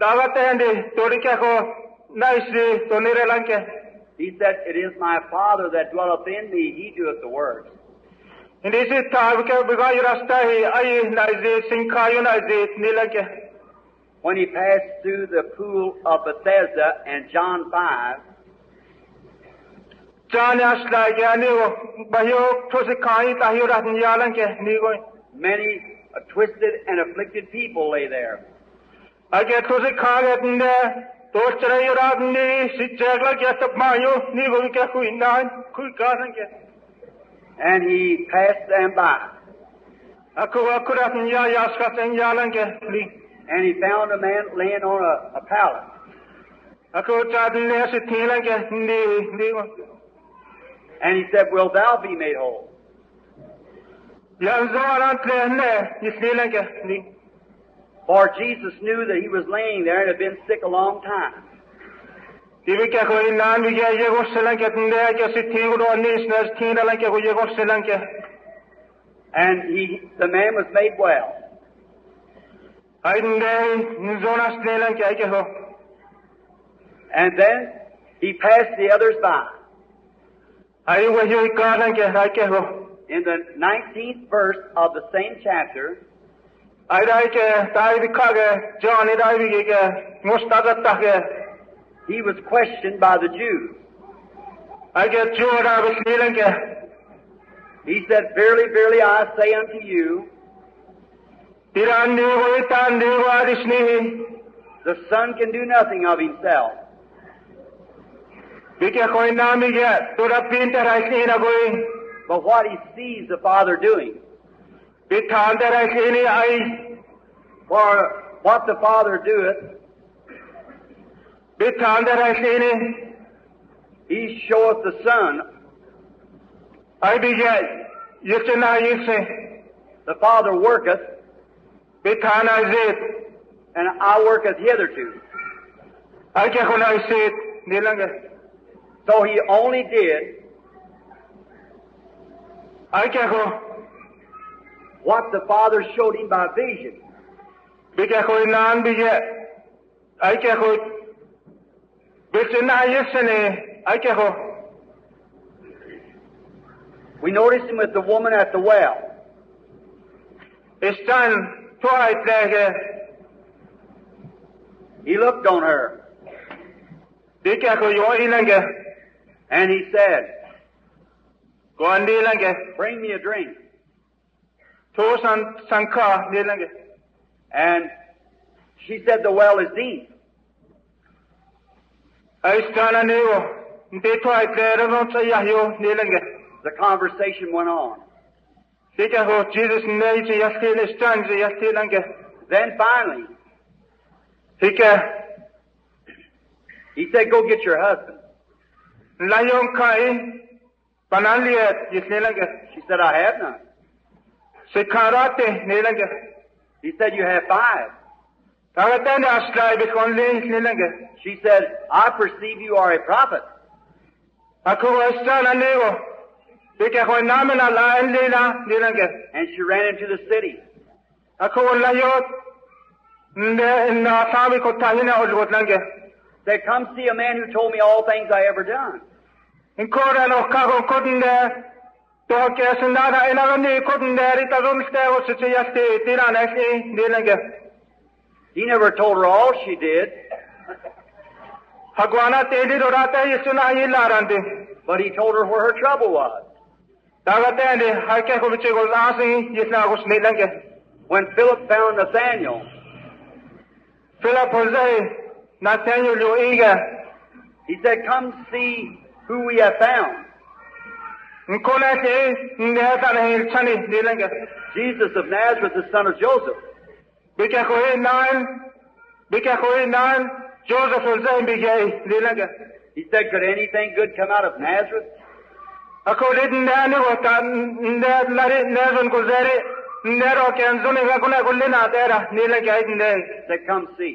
ta ga te ni to ri ke ho na isi to ni ra lan ke He said, It is my Father that dwelleth in me, he doeth the works. Hindi si ta ke bi ga rasta hi ai na zi sin kha yo na zi ni la ke When he passed through the pool of Bethesda in John 5, chan as la ke ani go ba yo to si khai ta yo ra ni ya lan ke ni go many uh, twisted and afflicted people lay there. age to si kha ge ne to chre yo ra ni si jag la ke tap ma yo ni go ke khu na khu ka san ke And he passed them by. aku aku ra ni ya ya ska ten ya lan And he found a man laying on a, a pallet. aku cha ne si thi lan ke ni ni And he said, Will thou be made whole? ya zo ra tle ne ni ni lan ke ni For Jesus knew that he was laying there and had been sick a long time. Tibi ke ko nan bi ye go selan ke tinde ke si thi go ni snas thi na ke go ye go selan ke And he, the man was made well. ai nde zona selan ke ai ke ho And then he passed the others by. Ai wo yo ka lan ke ai ke ho In the 19th verse of the same chapter, Ai dai ke tai bi ka ke John dai bi ke musta ga ta ke He was questioned by the Jews. ai ke chu da bi snilen ke He said, Verily, verily, I say unto you, tiran ni wo tan ni wa di sni the Son can do nothing of himself. bi ke ko na mi ke to da pin ta rai sni na goi But what he sees the Father doing, bi than ta rai sni ai for what the Father doeth, bi than ta rai sni he showeth the Son. ai bi ke yitna yise The Father worketh, bi than ai and I worketh hitherto. ai ke ko na ise ni lang So he only did ko what the Father showed him by vision. bi ke ko nan bi ke ai ke ko bi na yise ne ai ke ko We noticed him with the woman at the well. Istan tuai tlege He looked on her, dike ko yo ilange and he said, ko andi ilange Bring me a drink. to san sanka ilange And she said, The well is deep. Istan aniwo nte tuai tlege no tsaya The conversation went on. dike ko Jesus nei ti yaskil istan ti yaskil Then finally, he said, Go get your husband. Panaliet yisnilange She said, I have none. sikarate nilange He said, You have five. She said, I perceive you are a prophet. And she ran into the city. Said, Come see a man who told me all things I ever done. Inkora no ka ko kodnde to ke sundana ina gani kodnde rita rumste o se yaste tirana si nilange He never told her all she did, hagwana teli dorata yisuna yilarande but he told her where her trouble was. tagatende hake ko biche ko asi yisna ko nilange When Philip found Nathaniel, Philip Jose Nathaniel yo iga he said, Come see who we have found. nkona ke ndeta na hil chani nilange Jesus of Nazareth, the son of Joseph. Bika ko nan bika ko nan Joseph Jose bigay nilange He said, Could anything good come out of Nazareth? ako lidin da ni ko ta nda lari nezon ko zare ndero ke anzuni ga kuna kullina tera nilange ay nde He said, Come see.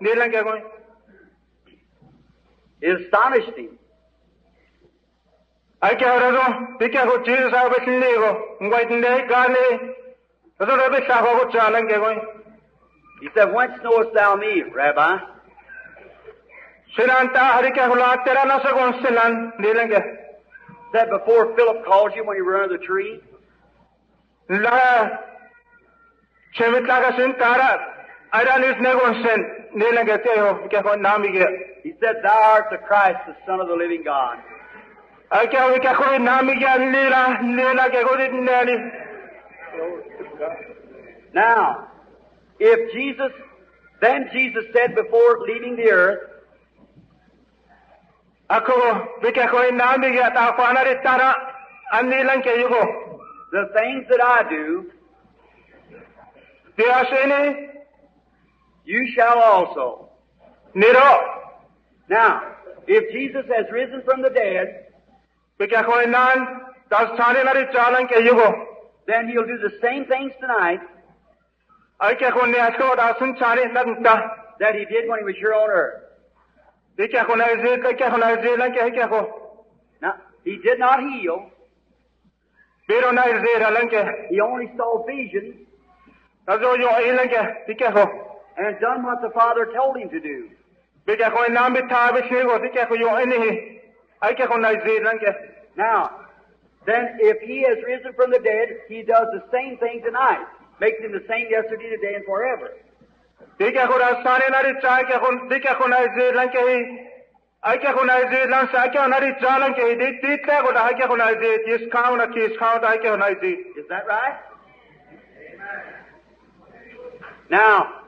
kali nilange ko tinde nda kali ai turan chago yaske adara nilange ko It astonished him. ake harazo bika ko Jesus abo sinnego ngwa tinde kali Eso lo be sa ko chalange ko He said, Whence knowest thou me, Rabbi? Sinanta harike hula tera na sa gon silan nilange Said before Philip called you when you were under the tree? la chemit laga sin tara ara nis ne gon sen nilange te ho ke ko namige He said, Thou art the Christ, the Son of the living God. ake ho ke ko namige nila nila ke ko dit Now, if Jesus, then Jesus said before leaving the earth, ako bike ko namige ta ko anari tara anilan ke yugo The things that I do, you shall also. knit up. Now, if Jesus has risen from the dead, then he'll do the same things tonight that he did when he was here on earth. Now, he did not heal. He only saw visions ta zo yo ai lan ke de ke ko and done what the Father told him to do. be ke ko na bi ta be she ko de ke ko yo ai ni ai ke ko na ze lan ke Now, then if he has risen from the dead, he does the same thing tonight. Makes him the same yesterday, today, and forever. de ke ko ra sare na ri cha ke ko de ke ko na ze lan ke ai ke ko na ze lan sa ke na ri cha lan ke de de te ko da ai ke ko na ze is ka na ki is ka da ai ke na ze Is that right? Now,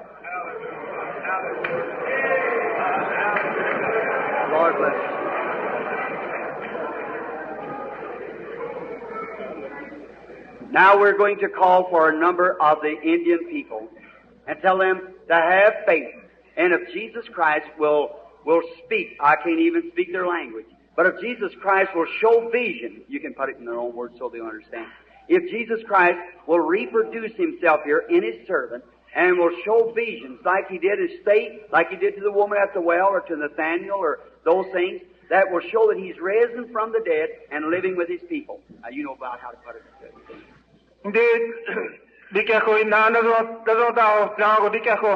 Now we're going to call for a number of the Indian people and tell them to have faith. And if Jesus Christ will, will speak, I can't even speak their language, but if Jesus Christ will show vision, you can put it in their own words so they'll understand. If Jesus Christ will reproduce himself here in his servant and will show visions like he did his state, like he did to the woman at the well or to Nathaniel or those things, that will show that he's risen from the dead and living with his people. Now you know about how to put it. ndi di ke ko na na ro da ro da o na go di ke ko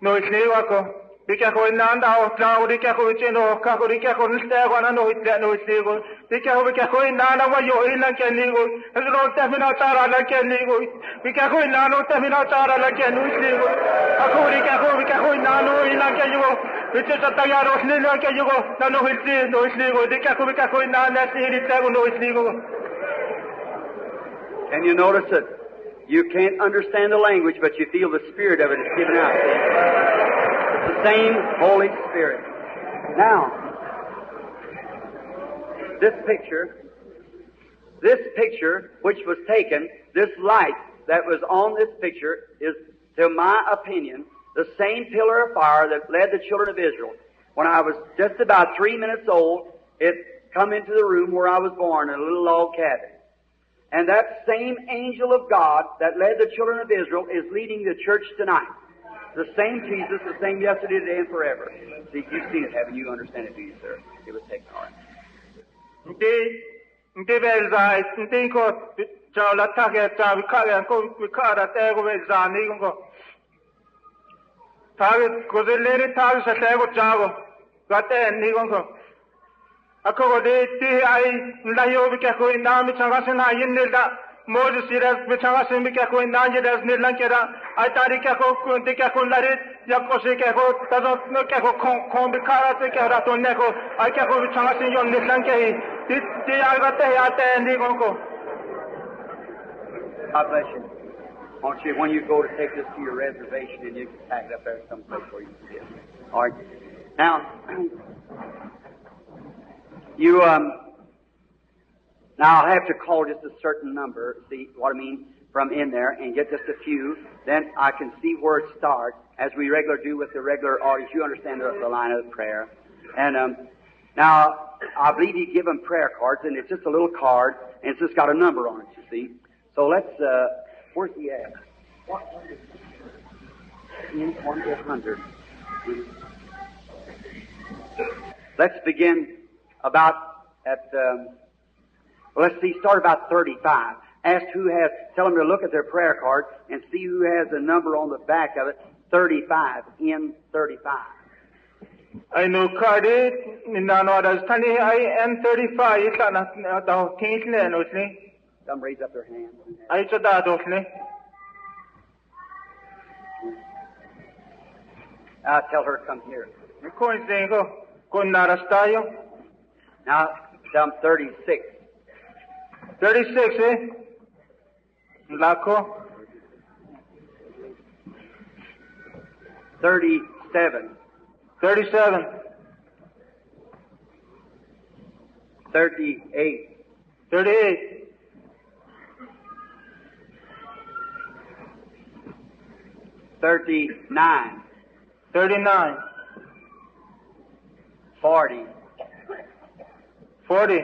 no is ni wa ko di ke ko na da o na go di ke ko che no ka ko di ke ko ni ko na no it no is ni go di ke ko ke ko na na wa yo i na ke ni go ro te mi na ta ra na ke ni go di ke ko na no te mi na ta ra na no na no i na ke yo It's just a tayar ni na ke yo na no is ni no is ni di ke ko ke ko na na si ri te go no is ni go Can you notice it? You can't understand the language, but you feel the spirit of it is given out. Same Holy Spirit. Now, this picture, this picture which was taken, this light that was on this picture is, to my opinion, the same pillar of fire that led the children of Israel. When I was just about three minutes old, it come into the room where I was born in a little log cabin. And that same angel of God that led the children of Israel is leading the church tonight. The same Jesus, the same yesterday, today, and forever. See, you've seen it, haven't you? Understand it, do you, sir? It was taken ne da Moses siras mi cha ga se mi ka ko na je das ni lan ke da ai ta ri ka ko ti ka ko la re ya ko se ka ko ta do no ka ko kon kon bi ka ra te ka ra to ne ko vi cha ga se yon ni lan ke hi ti ti ai ga te ya te ni ko ko God bless you. Won't you, when you go to take this to your reservation and you can pack it up there someplace where you can see it. All right. Now, you, um, now I'll have to call just a certain number, see what I mean, from in there and get just a few. Then I can see where it starts, as we regular do with the regular audience. You understand the, the line of the prayer. And, um, now, I believe you give them prayer cards, and it's just a little card, and it's just got a number on it, you see. So let's, uh, where's he at? 100. Let's begin about at, um, well, let's see, start about 35. Ask who has, tell them to look at their prayer card and see who has a number on the back of it, 35, in 35. ai no ka de ni na no da tani ai n35 ita na da tin le no ni Some raise up their hands. ai cha da do ni Now tell her to come here. ko ni ko ko na rastayo Now, some 36. 36 eh? Lako 37, 37, 38, 38, thirty-nine, 39, Forty. forty.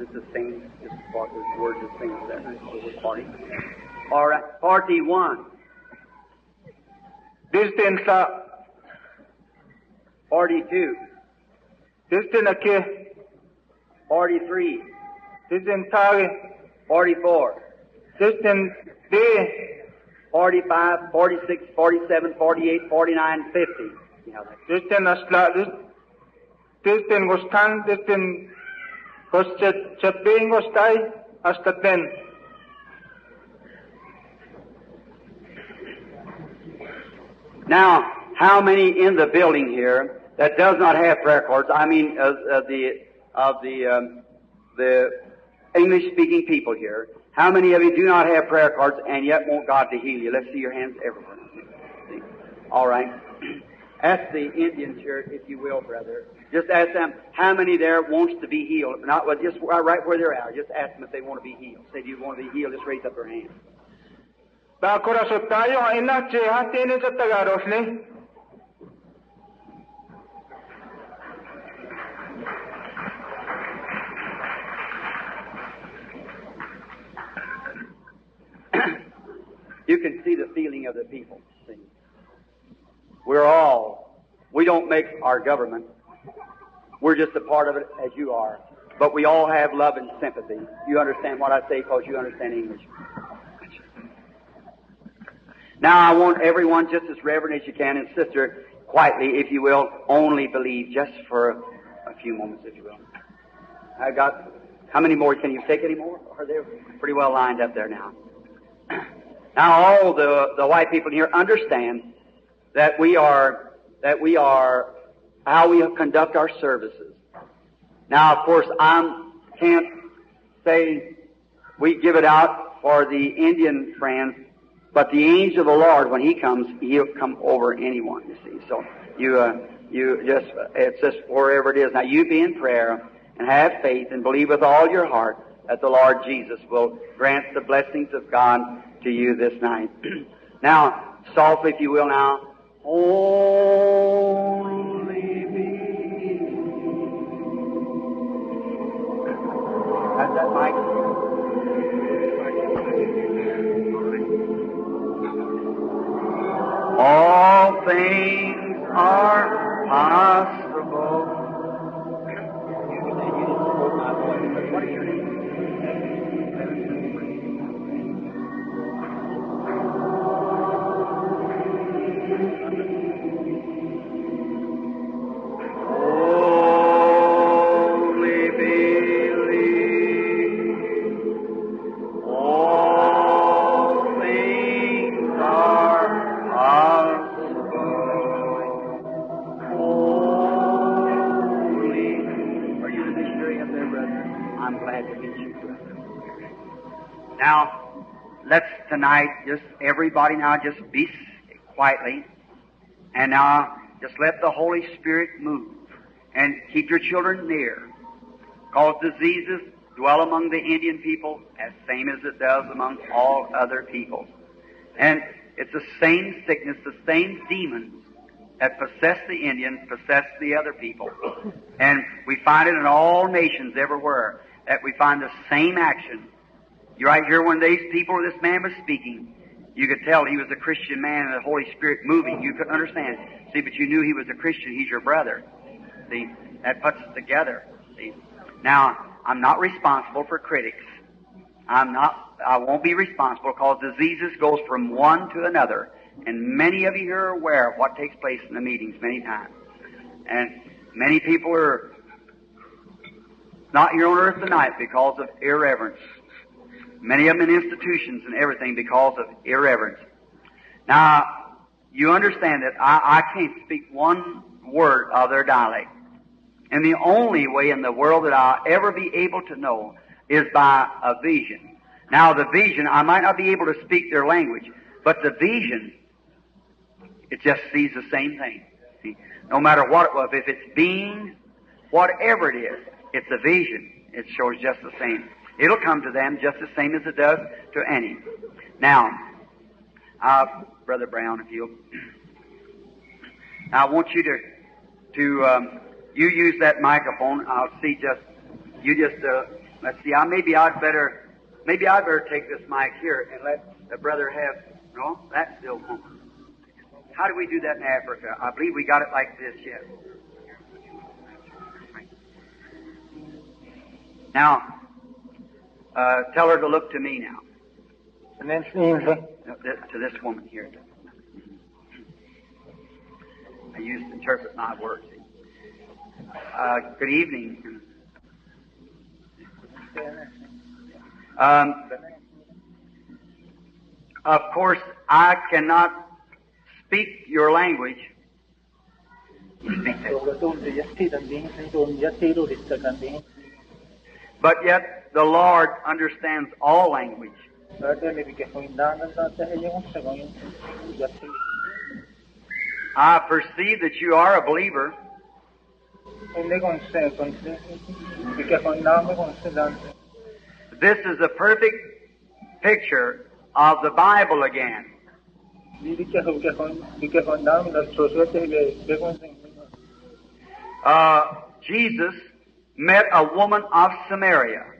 40, Is this the same? This part, this word is the same as that, we're forty. All right, forty-one, distance sa forty-two, distance na ke forty-three, distance tage forty-four, distance de 45, 46, 47, 48, 49, 50. You know that. distance distance gostan distance goschet chaping gostai hasta 10 Now, how many in the building here that does not have prayer cards? I mean, of, of the of the um, the English-speaking people here. How many of you do not have prayer cards and yet want God to heal you? Let's see your hands everywhere. See? All right. Ask the Indians here, if you will, brother. Just ask them how many there wants to be healed. Not well, just right where they're at. Just ask them if they want to be healed. Say, do you want to be healed? Just raise up their hand. Bakura so tayo ang ina che hatinin sa tagaros ni you can see the feeling of the people. We're all, we don't make our government. We're just a part of it as you are. But we all have love and sympathy. You understand what I say because you understand English. Now I want everyone just as reverent as you can and sister, quietly, if you will, only believe just for a few moments, if you will. I got, how many more? Can you take any more? Are they pretty well lined up there now? Now all the, the white people here understand that we are, that we are, how we conduct our services. Now of course I can't say we give it out for the Indian friends, but the angel of the Lord, when he comes, he'll come over anyone, you see. So you, uh, you just, it's just wherever it is. Now you be in prayer and have faith and believe with all your heart that the Lord Jesus will grant the blessings of God to you this night. now, softly, if you will, now. Only be. Has that mic? All things are possible. Everybody now just be quietly, and now just let the Holy Spirit move, and keep your children near. Cause diseases dwell among the Indian people as same as it does among all other people. And it's the same sickness, the same demons that possess the Indians possess the other people. And we find it in all nations everywhere that we find the same action. You right here when these people, this man was speaking, you could tell he was a Christian man and the Holy Spirit moving. You couldn't understand. See, but you knew he was a Christian. He's your brother. See, that puts us together. See. Now, I'm not responsible for critics. I'm not, I won't be responsible because diseases goes from one to another. And many of you here are aware of what takes place in the meetings many times. And many people are not here on earth tonight because of irreverence. Many of them in institutions and everything because of irreverence. Now, you understand that I, I can't speak one word of their dialect. And the only way in the world that I'll ever be able to know is by a vision. Now, the vision, I might not be able to speak their language, but the vision It just sees the same thing. See, no matter what it was, if it's beings, whatever it is, it's a vision. It shows just the same. It'll come to them just the same as it does to any. Now, uh, Brother Brown, if you'll. Now, I want you to to um, you use that microphone. I'll see just you just uh, let's see. I maybe I'd better maybe I'd better take this mic here and let the brother have no. That's still home. How do we do that in Africa? I believe we got it like this. Yes. Now, uh, tell her to look to me now. And then No, To this woman here. I used to interpret my words. Uh, good evening. Um, of course, I cannot speak your language. You speak that. But yet, the Lord understands all language. I perceive that you are a believer. This is a perfect picture of the Bible again. Uh, Jesus met a woman of Samaria.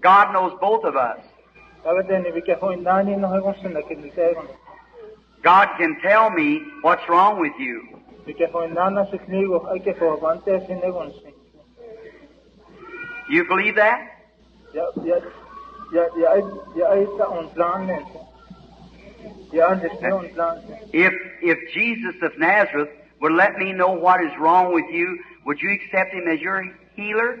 God knows both of us. God can tell me what's wrong with you. You believe that? If if Jesus of Nazareth would let me know what is wrong with you, would you accept him as your healer?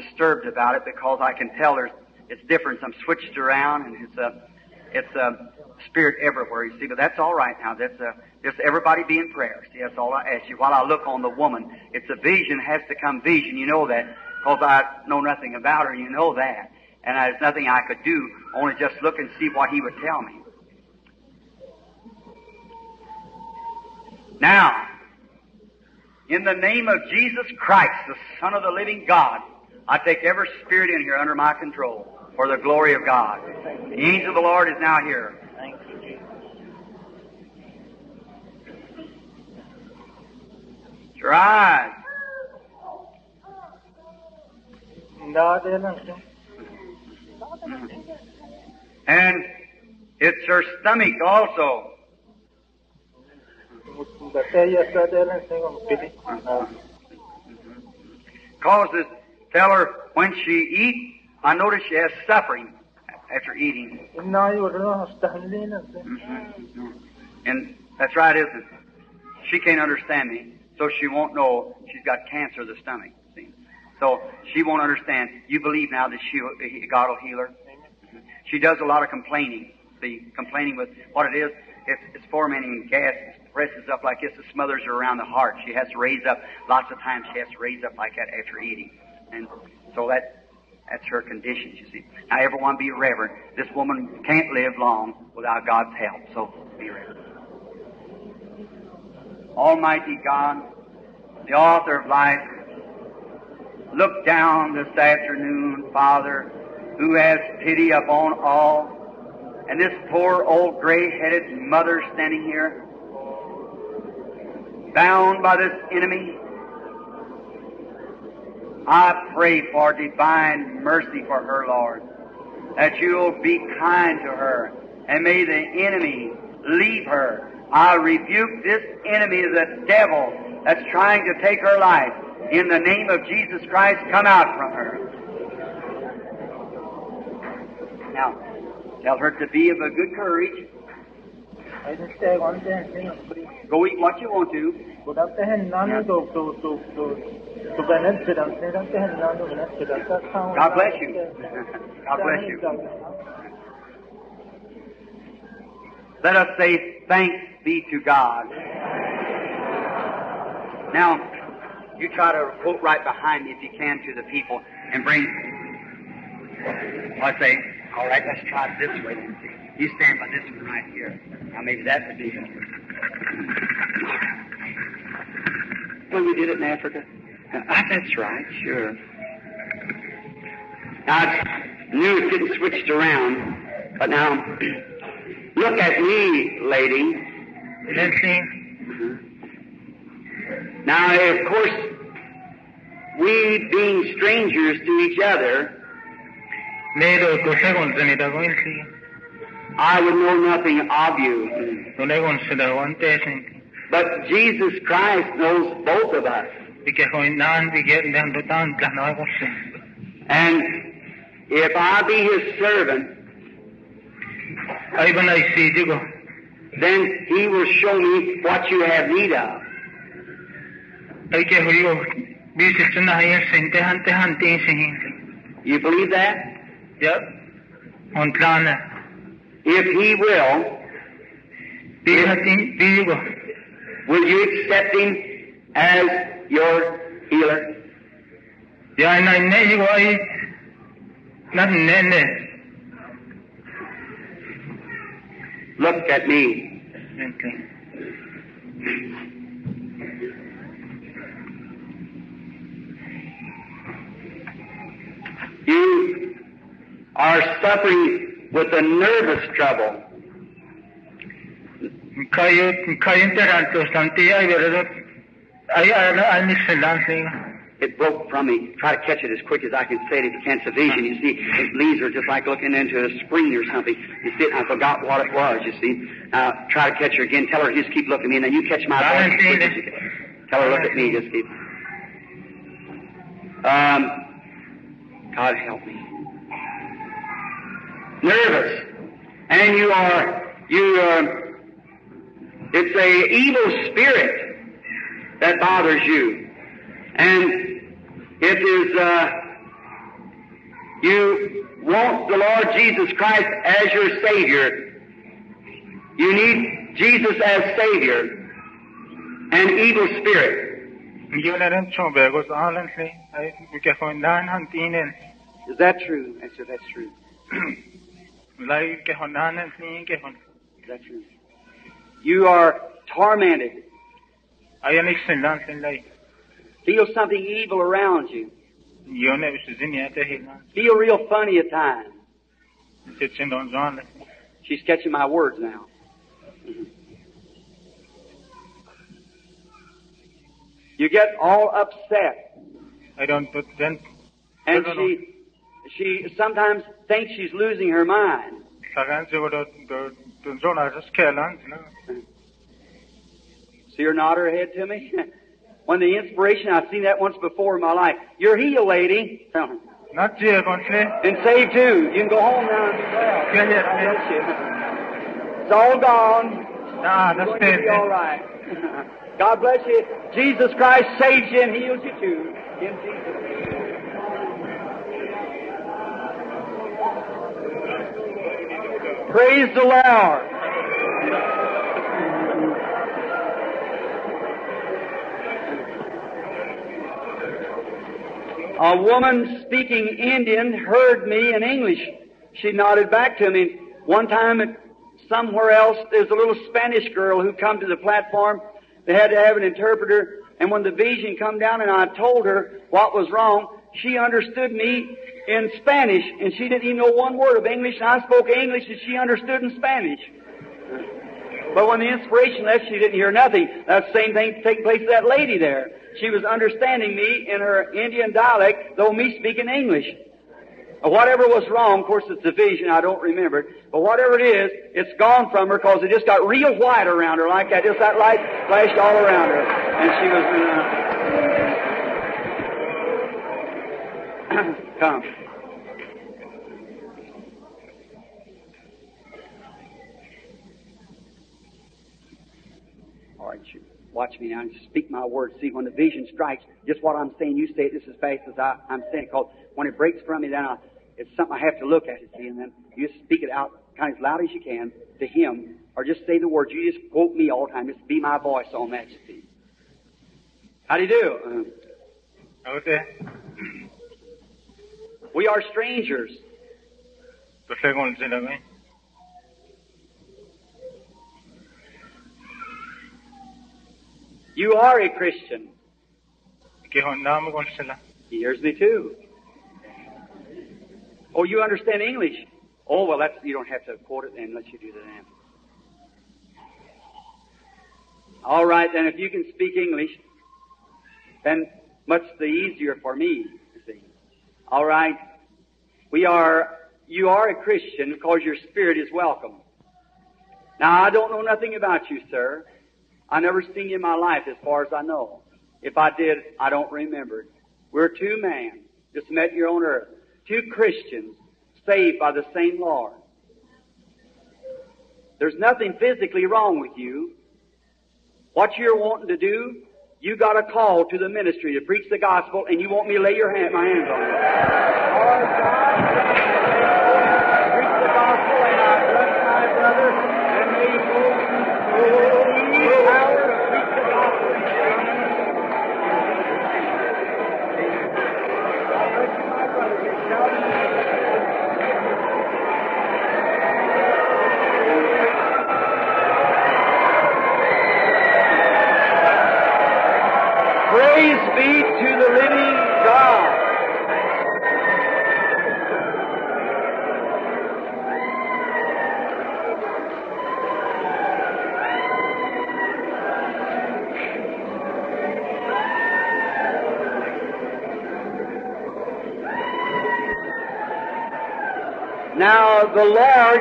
disturbed about it because I can tell there's it's different. I'm switched around, and it's a it's a spirit everywhere, you see. But that's all right now. That's a just everybody be in prayer. See, that's all I ask you. While I look on the woman, it's a vision has to come vision. You know that because I know nothing about her. You know that, and there's nothing I could do. Only just look and see what he would tell me. Now, in the name of Jesus Christ, the Son of the living God, I take every spirit in here under my control for the glory of God. The angel of the Lord is now here. Thank you, Jesus. Your eyes. And it's her stomach also. Causes, tell her when she eat, I notice she has suffering after eating. Mm-hmm. And that's right, isn't it? She can't understand me, so she won't know she's got cancer of the stomach. See? So she won't understand. You believe now that she, God will heal her? She does a lot of complaining. See, complaining with what it is, it's, it's fermenting gas, it presses up like this, it smothers her around the heart. She has to raise up, lots of times she has to raise up like that after eating. And so that, that's her condition, you see. Now everyone be reverent. This woman can't live long without God's help, so be reverent. Almighty God, the author of life, look down this afternoon, Father, who has pity upon all, and this poor old gray-headed mother standing here, bound by this enemy. I pray for divine mercy for her, Lord, that you'll be kind to her, and may the enemy leave her. I rebuke this enemy, the devil, that's trying to take her life. In the name of Jesus Christ, come out from her. Now, tell her to be of a good courage. Go eat what you want to. God bless you. God bless you. Let us say thanks be to God. Now, you try to quote right behind me if you can to the people and bring. I say, all right, let's try it this way. You stand by this one right here. Now maybe that would be better. When we did it in Africa? Uh, that's right, sure. Now, it's new, it's getting switched around. But now, look at me, lady. Nancy, Now, of course, we being strangers to each other, lei cos'è contenita con sì? I would know nothing of you. Non è considerato con te, senti. But Jesus Christ knows both of us. Perché con nan di che dando tanta noi con sé. And if I be his servant, Ai ba nai si digo, then he will show me what you have need of. ai che io vi si tuna hai sente hante hante si hindi. You believe that? Ja. On plana. If he will, di will you accept him as your healer? Ja nai ne digo ai nan ne ne. Look at me. Senti. You are suffering with a nervous trouble. Kayo kayo teranto santi ai vero. Ai ai ai mi selansi. It broke from me. Try to catch it as quick as I can say it if you can. It's a vision, you see. His leaves are just like looking into a spring or something. You see, I forgot what it was, you see. Now, try to catch her again. Tell her just keep looking at me, and then you catch my voice as as. Tell her look at me, just keep. Um, God help me. Nervous. And you are, you, uh, it's a evil spirit that bothers you. And it is, uh, you want the Lord Jesus Christ as your Savior. You need Jesus as Savior. An evil spirit. Io la ren cho be go alan se ai ke con nan hantinen. Is that true? I said, that's true. Lai ke con nan ni ke con. Is that true? You are tormented. Ai ni selansi lai. Feel something evil around you. Io ne bis zinia te hilan. Feel real funny at times. Se chen don zon. She's catching my words now. You get all upset. I don't put then And she, she sometimes thinks she's losing her mind. sagan se go do do do zon as skelan, no. See her nod her head to me? when the inspiration, I've seen that once before in my life. You're healed, lady. Tell her. Not je kon se. And saved too. You can go home now and be yeah, God bless you. It's all gone. Na, It's that's to be all right. God bless you. Jesus Christ saves you and heals you too. In Jesus' name. Praise the Lord. A woman speaking Indian heard me in English. She nodded back to me. One time somewhere else, there's a little Spanish girl who come to the platform. They had to have an interpreter. And when the vision come down and I told her what was wrong, she understood me in Spanish, and she didn't even know one word of English, and I spoke English, and she understood in Spanish. But when the inspiration left, she didn't hear nothing. That same thing take place to that lady there. She was understanding me in her Indian dialect, though me speaking English. Whatever was wrong, of course it's a vision, I don't remember it, but whatever it is, it's gone from her because it just got real white around her like that, just that light flashed all around her. And she was, uh, come. All right, you watch me now and speak my words. See, when the vision strikes, just what I'm saying, you say it just as fast as I, I'm saying it. Because when it breaks from me, then I, it's something I have to look at, you see, and then you just speak it out kind of as loud as you can to him, or just say the words. You just quote me all the time. Just be my voice on that, you see. How do you do? Uh, Okay. we are strangers. You are a Christian. Kihon namu konsila. He hears me too. Oh, you understand English? Oh, well, that's, you don't have to quote it then unless you do that then. All right, then if you can speak English, then much the easier for me, you see. All right. We are, you are a Christian because your spirit is welcome. Now, I don't know nothing about you, sir. I never seen you in my life as far as I know. If I did, I don't remember. We're two men, just met here on earth. Two Christians saved by the same Lord. There's nothing physically wrong with you. What you're wanting to do, you got a call to the ministry to preach the gospel, and you want me to lay your hand, my hands on you. The Lord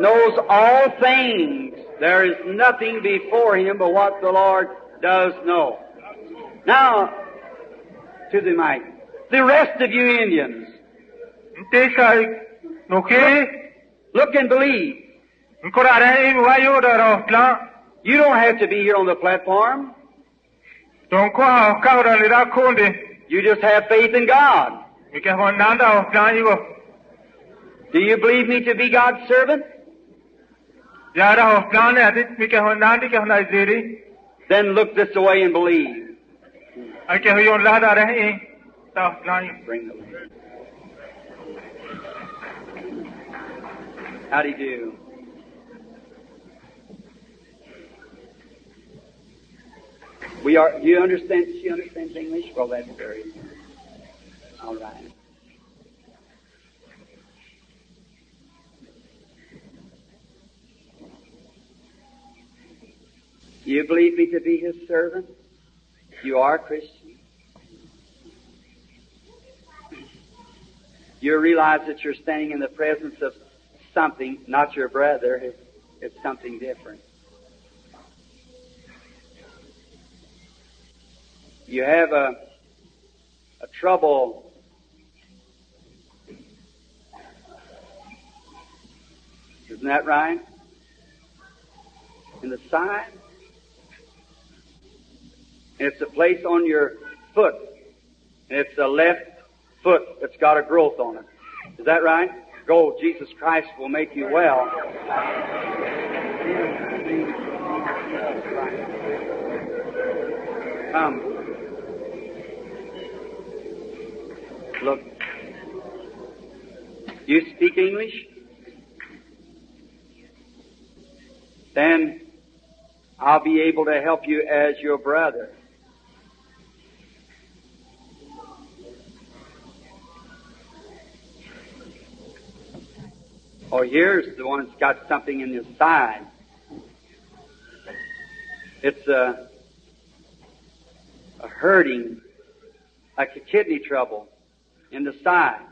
knows all things. There is nothing before him but what the Lord does know. Now, to the mic. The rest of you Indians, nuki look and believe. nkorare in wayo daro tla. You don't have to be here on the platform. Donko ha kaura lira kundi. You just have faith in God. Mikihon nanda o tla yugo. Do you believe me to be God's servant? Yara o tla ne adit mikihon nandi kihon aziri. Then look this way and believe. Ake huyon lada rehi. Ta tla yu. Bring the How do you do? We are. Do You understand? She understands English. Well, that's very. All right. You believe me to be His servant? You are Christian. You realize that you're standing in the presence of something, not your brother. It's, something different. You have a, a trouble Isn't that right? In the side? It's a place on your foot. It's the left foot that's got a growth on it. Is that right? Go, Jesus Christ will make you well. Come. Look. You speak English? Then I'll be able to help you as your brother. Or here's the one that's got something in his side. It's a, a hurting, like a kidney trouble in the side.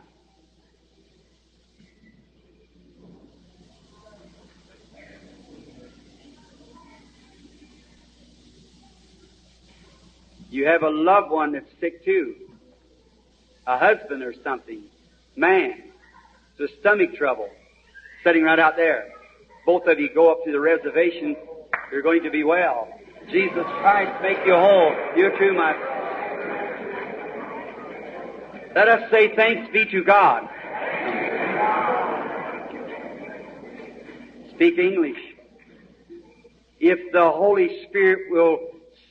You have a loved one that's sick too. A husband or something. Man. It's a stomach trouble. Sitting right out there. Both of you go up to the reservation. You're going to be well. Jesus Christ make you whole. You too, my. Let us say thanks be to God. Speak English. If the Holy Spirit will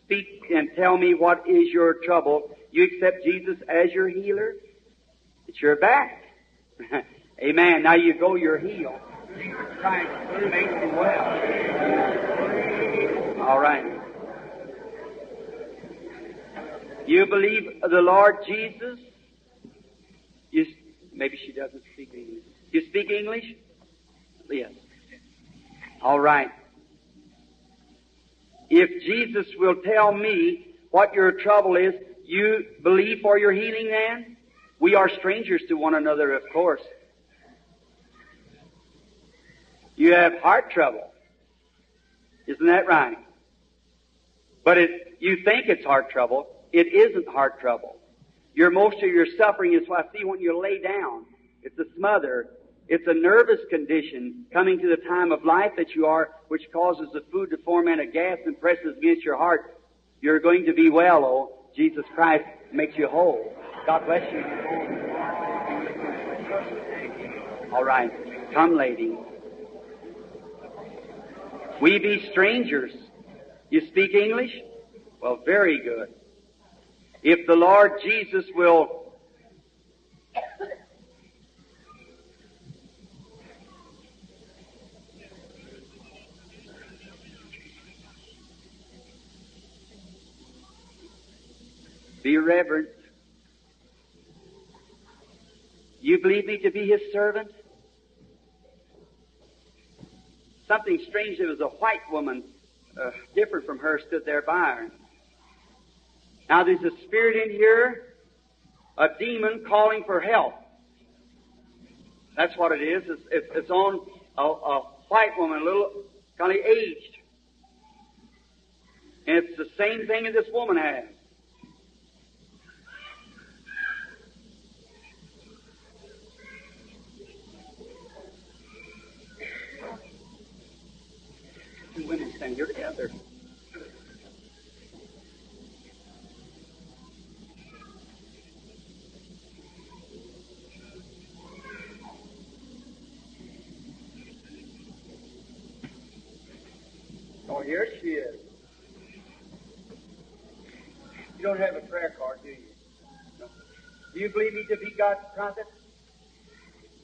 speak and tell me what is your trouble, you accept Jesus as your healer? It's your back. Amen. Now you go, Christ makes you well. All right. You believe the Lord Jesus? You, maybe she doesn't speak English. You speak English? Yes. All right. If Jesus will tell me what your trouble is, you believe for your healing then? We are strangers to one another, of course. You have heart trouble. Isn't that right? But it, you think it's heart trouble. It isn't heart trouble. Your most of your suffering is what I see when you lay down. It's a smother. It's a nervous condition coming to the time of life that you are, which causes the food to ferment a gas and presses against your heart. You're going to be well, oh. Jesus Christ makes you whole. God bless you. All right. Come, lady. We be strangers. You speak English? Well, very good. If the Lord Jesus will be reverent. You believe me to be his servant? Something strange. There was a white woman, uh, different from her, stood there by her. Now there's a spirit in here, a demon calling for help. That's what it is. It's, it's, it's on a, a white woman, a little kind of aged. And it's the same thing as this woman has. Stand here together. Oh, here she is. You don't have a prayer card, do you? No. Do you believe me to be God's prophet?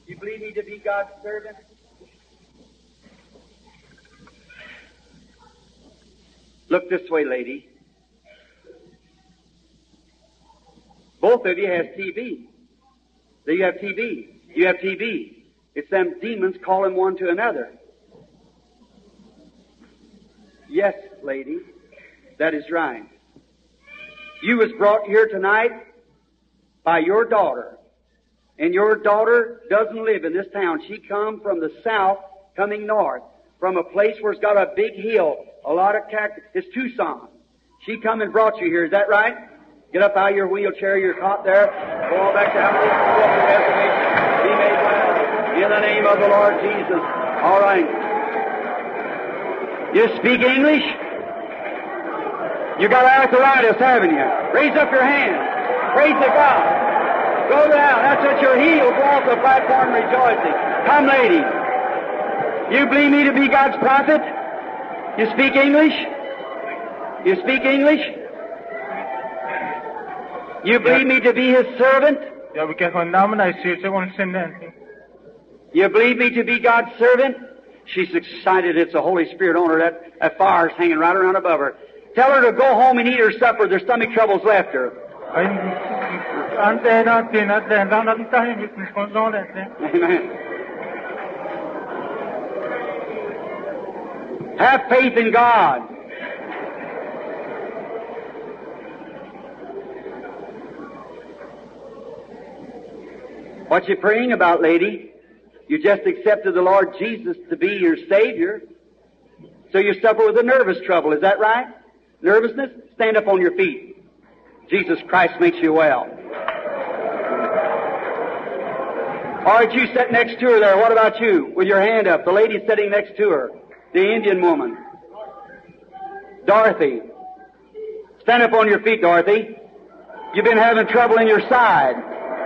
Do you believe me to be God's servant? Look this way, lady. Both of you have TB. Do you have TB? You have TB. It's them demons calling one to another. Yes, lady, that is right. You was brought here tonight by your daughter. And your daughter doesn't live in this town. She come from the south, coming north, from a place where it's got a big hill, a lot of cactus. It's Tucson. She come and brought you here. Is that right? Get up out of your wheelchair, your cot there. Go on back to to. Be made well. In the name of the Lord Jesus. All right. You speak English? You got arthritis, haven't you? Raise up your hand. Praise to God. Go down. That's what you're healed. Go off the platform rejoicing. Come, lady. You believe me to be God's prophet? You speak English? You speak English? You believe me to be His servant? Jag brukar få namn i sydsegåndssynden. You believe me to be God's servant? She's excited. It's the Holy Spirit on her. That, that fire's hanging right around above her. Tell her to go home and eat her supper. Their stomach trouble's left her. Ante Have faith in God. What you praying about, lady? You just accepted the Lord Jesus to be your Savior. So you suffer with a nervous trouble, is that right? Nervousness? Stand up on your feet. Jesus Christ makes you well. Right, you sitting next to her there. What about you? With your hand up. The lady sitting next to her. The Indian woman. Dorothy. Stand up on your feet, Dorothy. You've been having trouble in your side.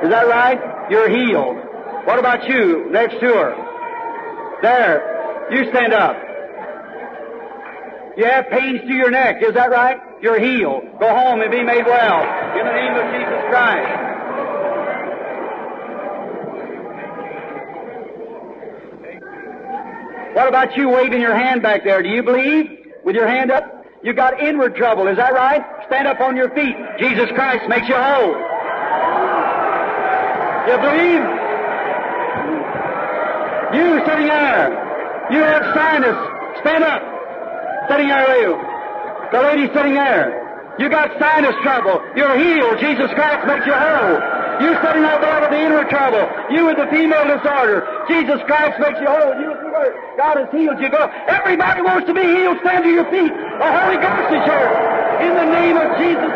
Is that right? You're healed. What about you next to her? There. You stand up. You have pains to your neck. Is that right? You're healed. Go home and be made well. In the name of Jesus Christ. What about you waving your hand back there? Do you believe? With your hand up? You got inward trouble, is that right? Stand up on your feet. Jesus Christ makes you whole. You believe? You sitting there. You have sinus. Stand up. Sitting there, you. The lady sitting there. You got sinus trouble. You're healed. Jesus Christ makes you whole. You sitting out there with the inner trouble. You with the female disorder. Jesus Christ makes you whole. You. God has healed you. Go. Everybody wants to be healed. Stand to your feet. The Holy Ghost is here. In the name of Jesus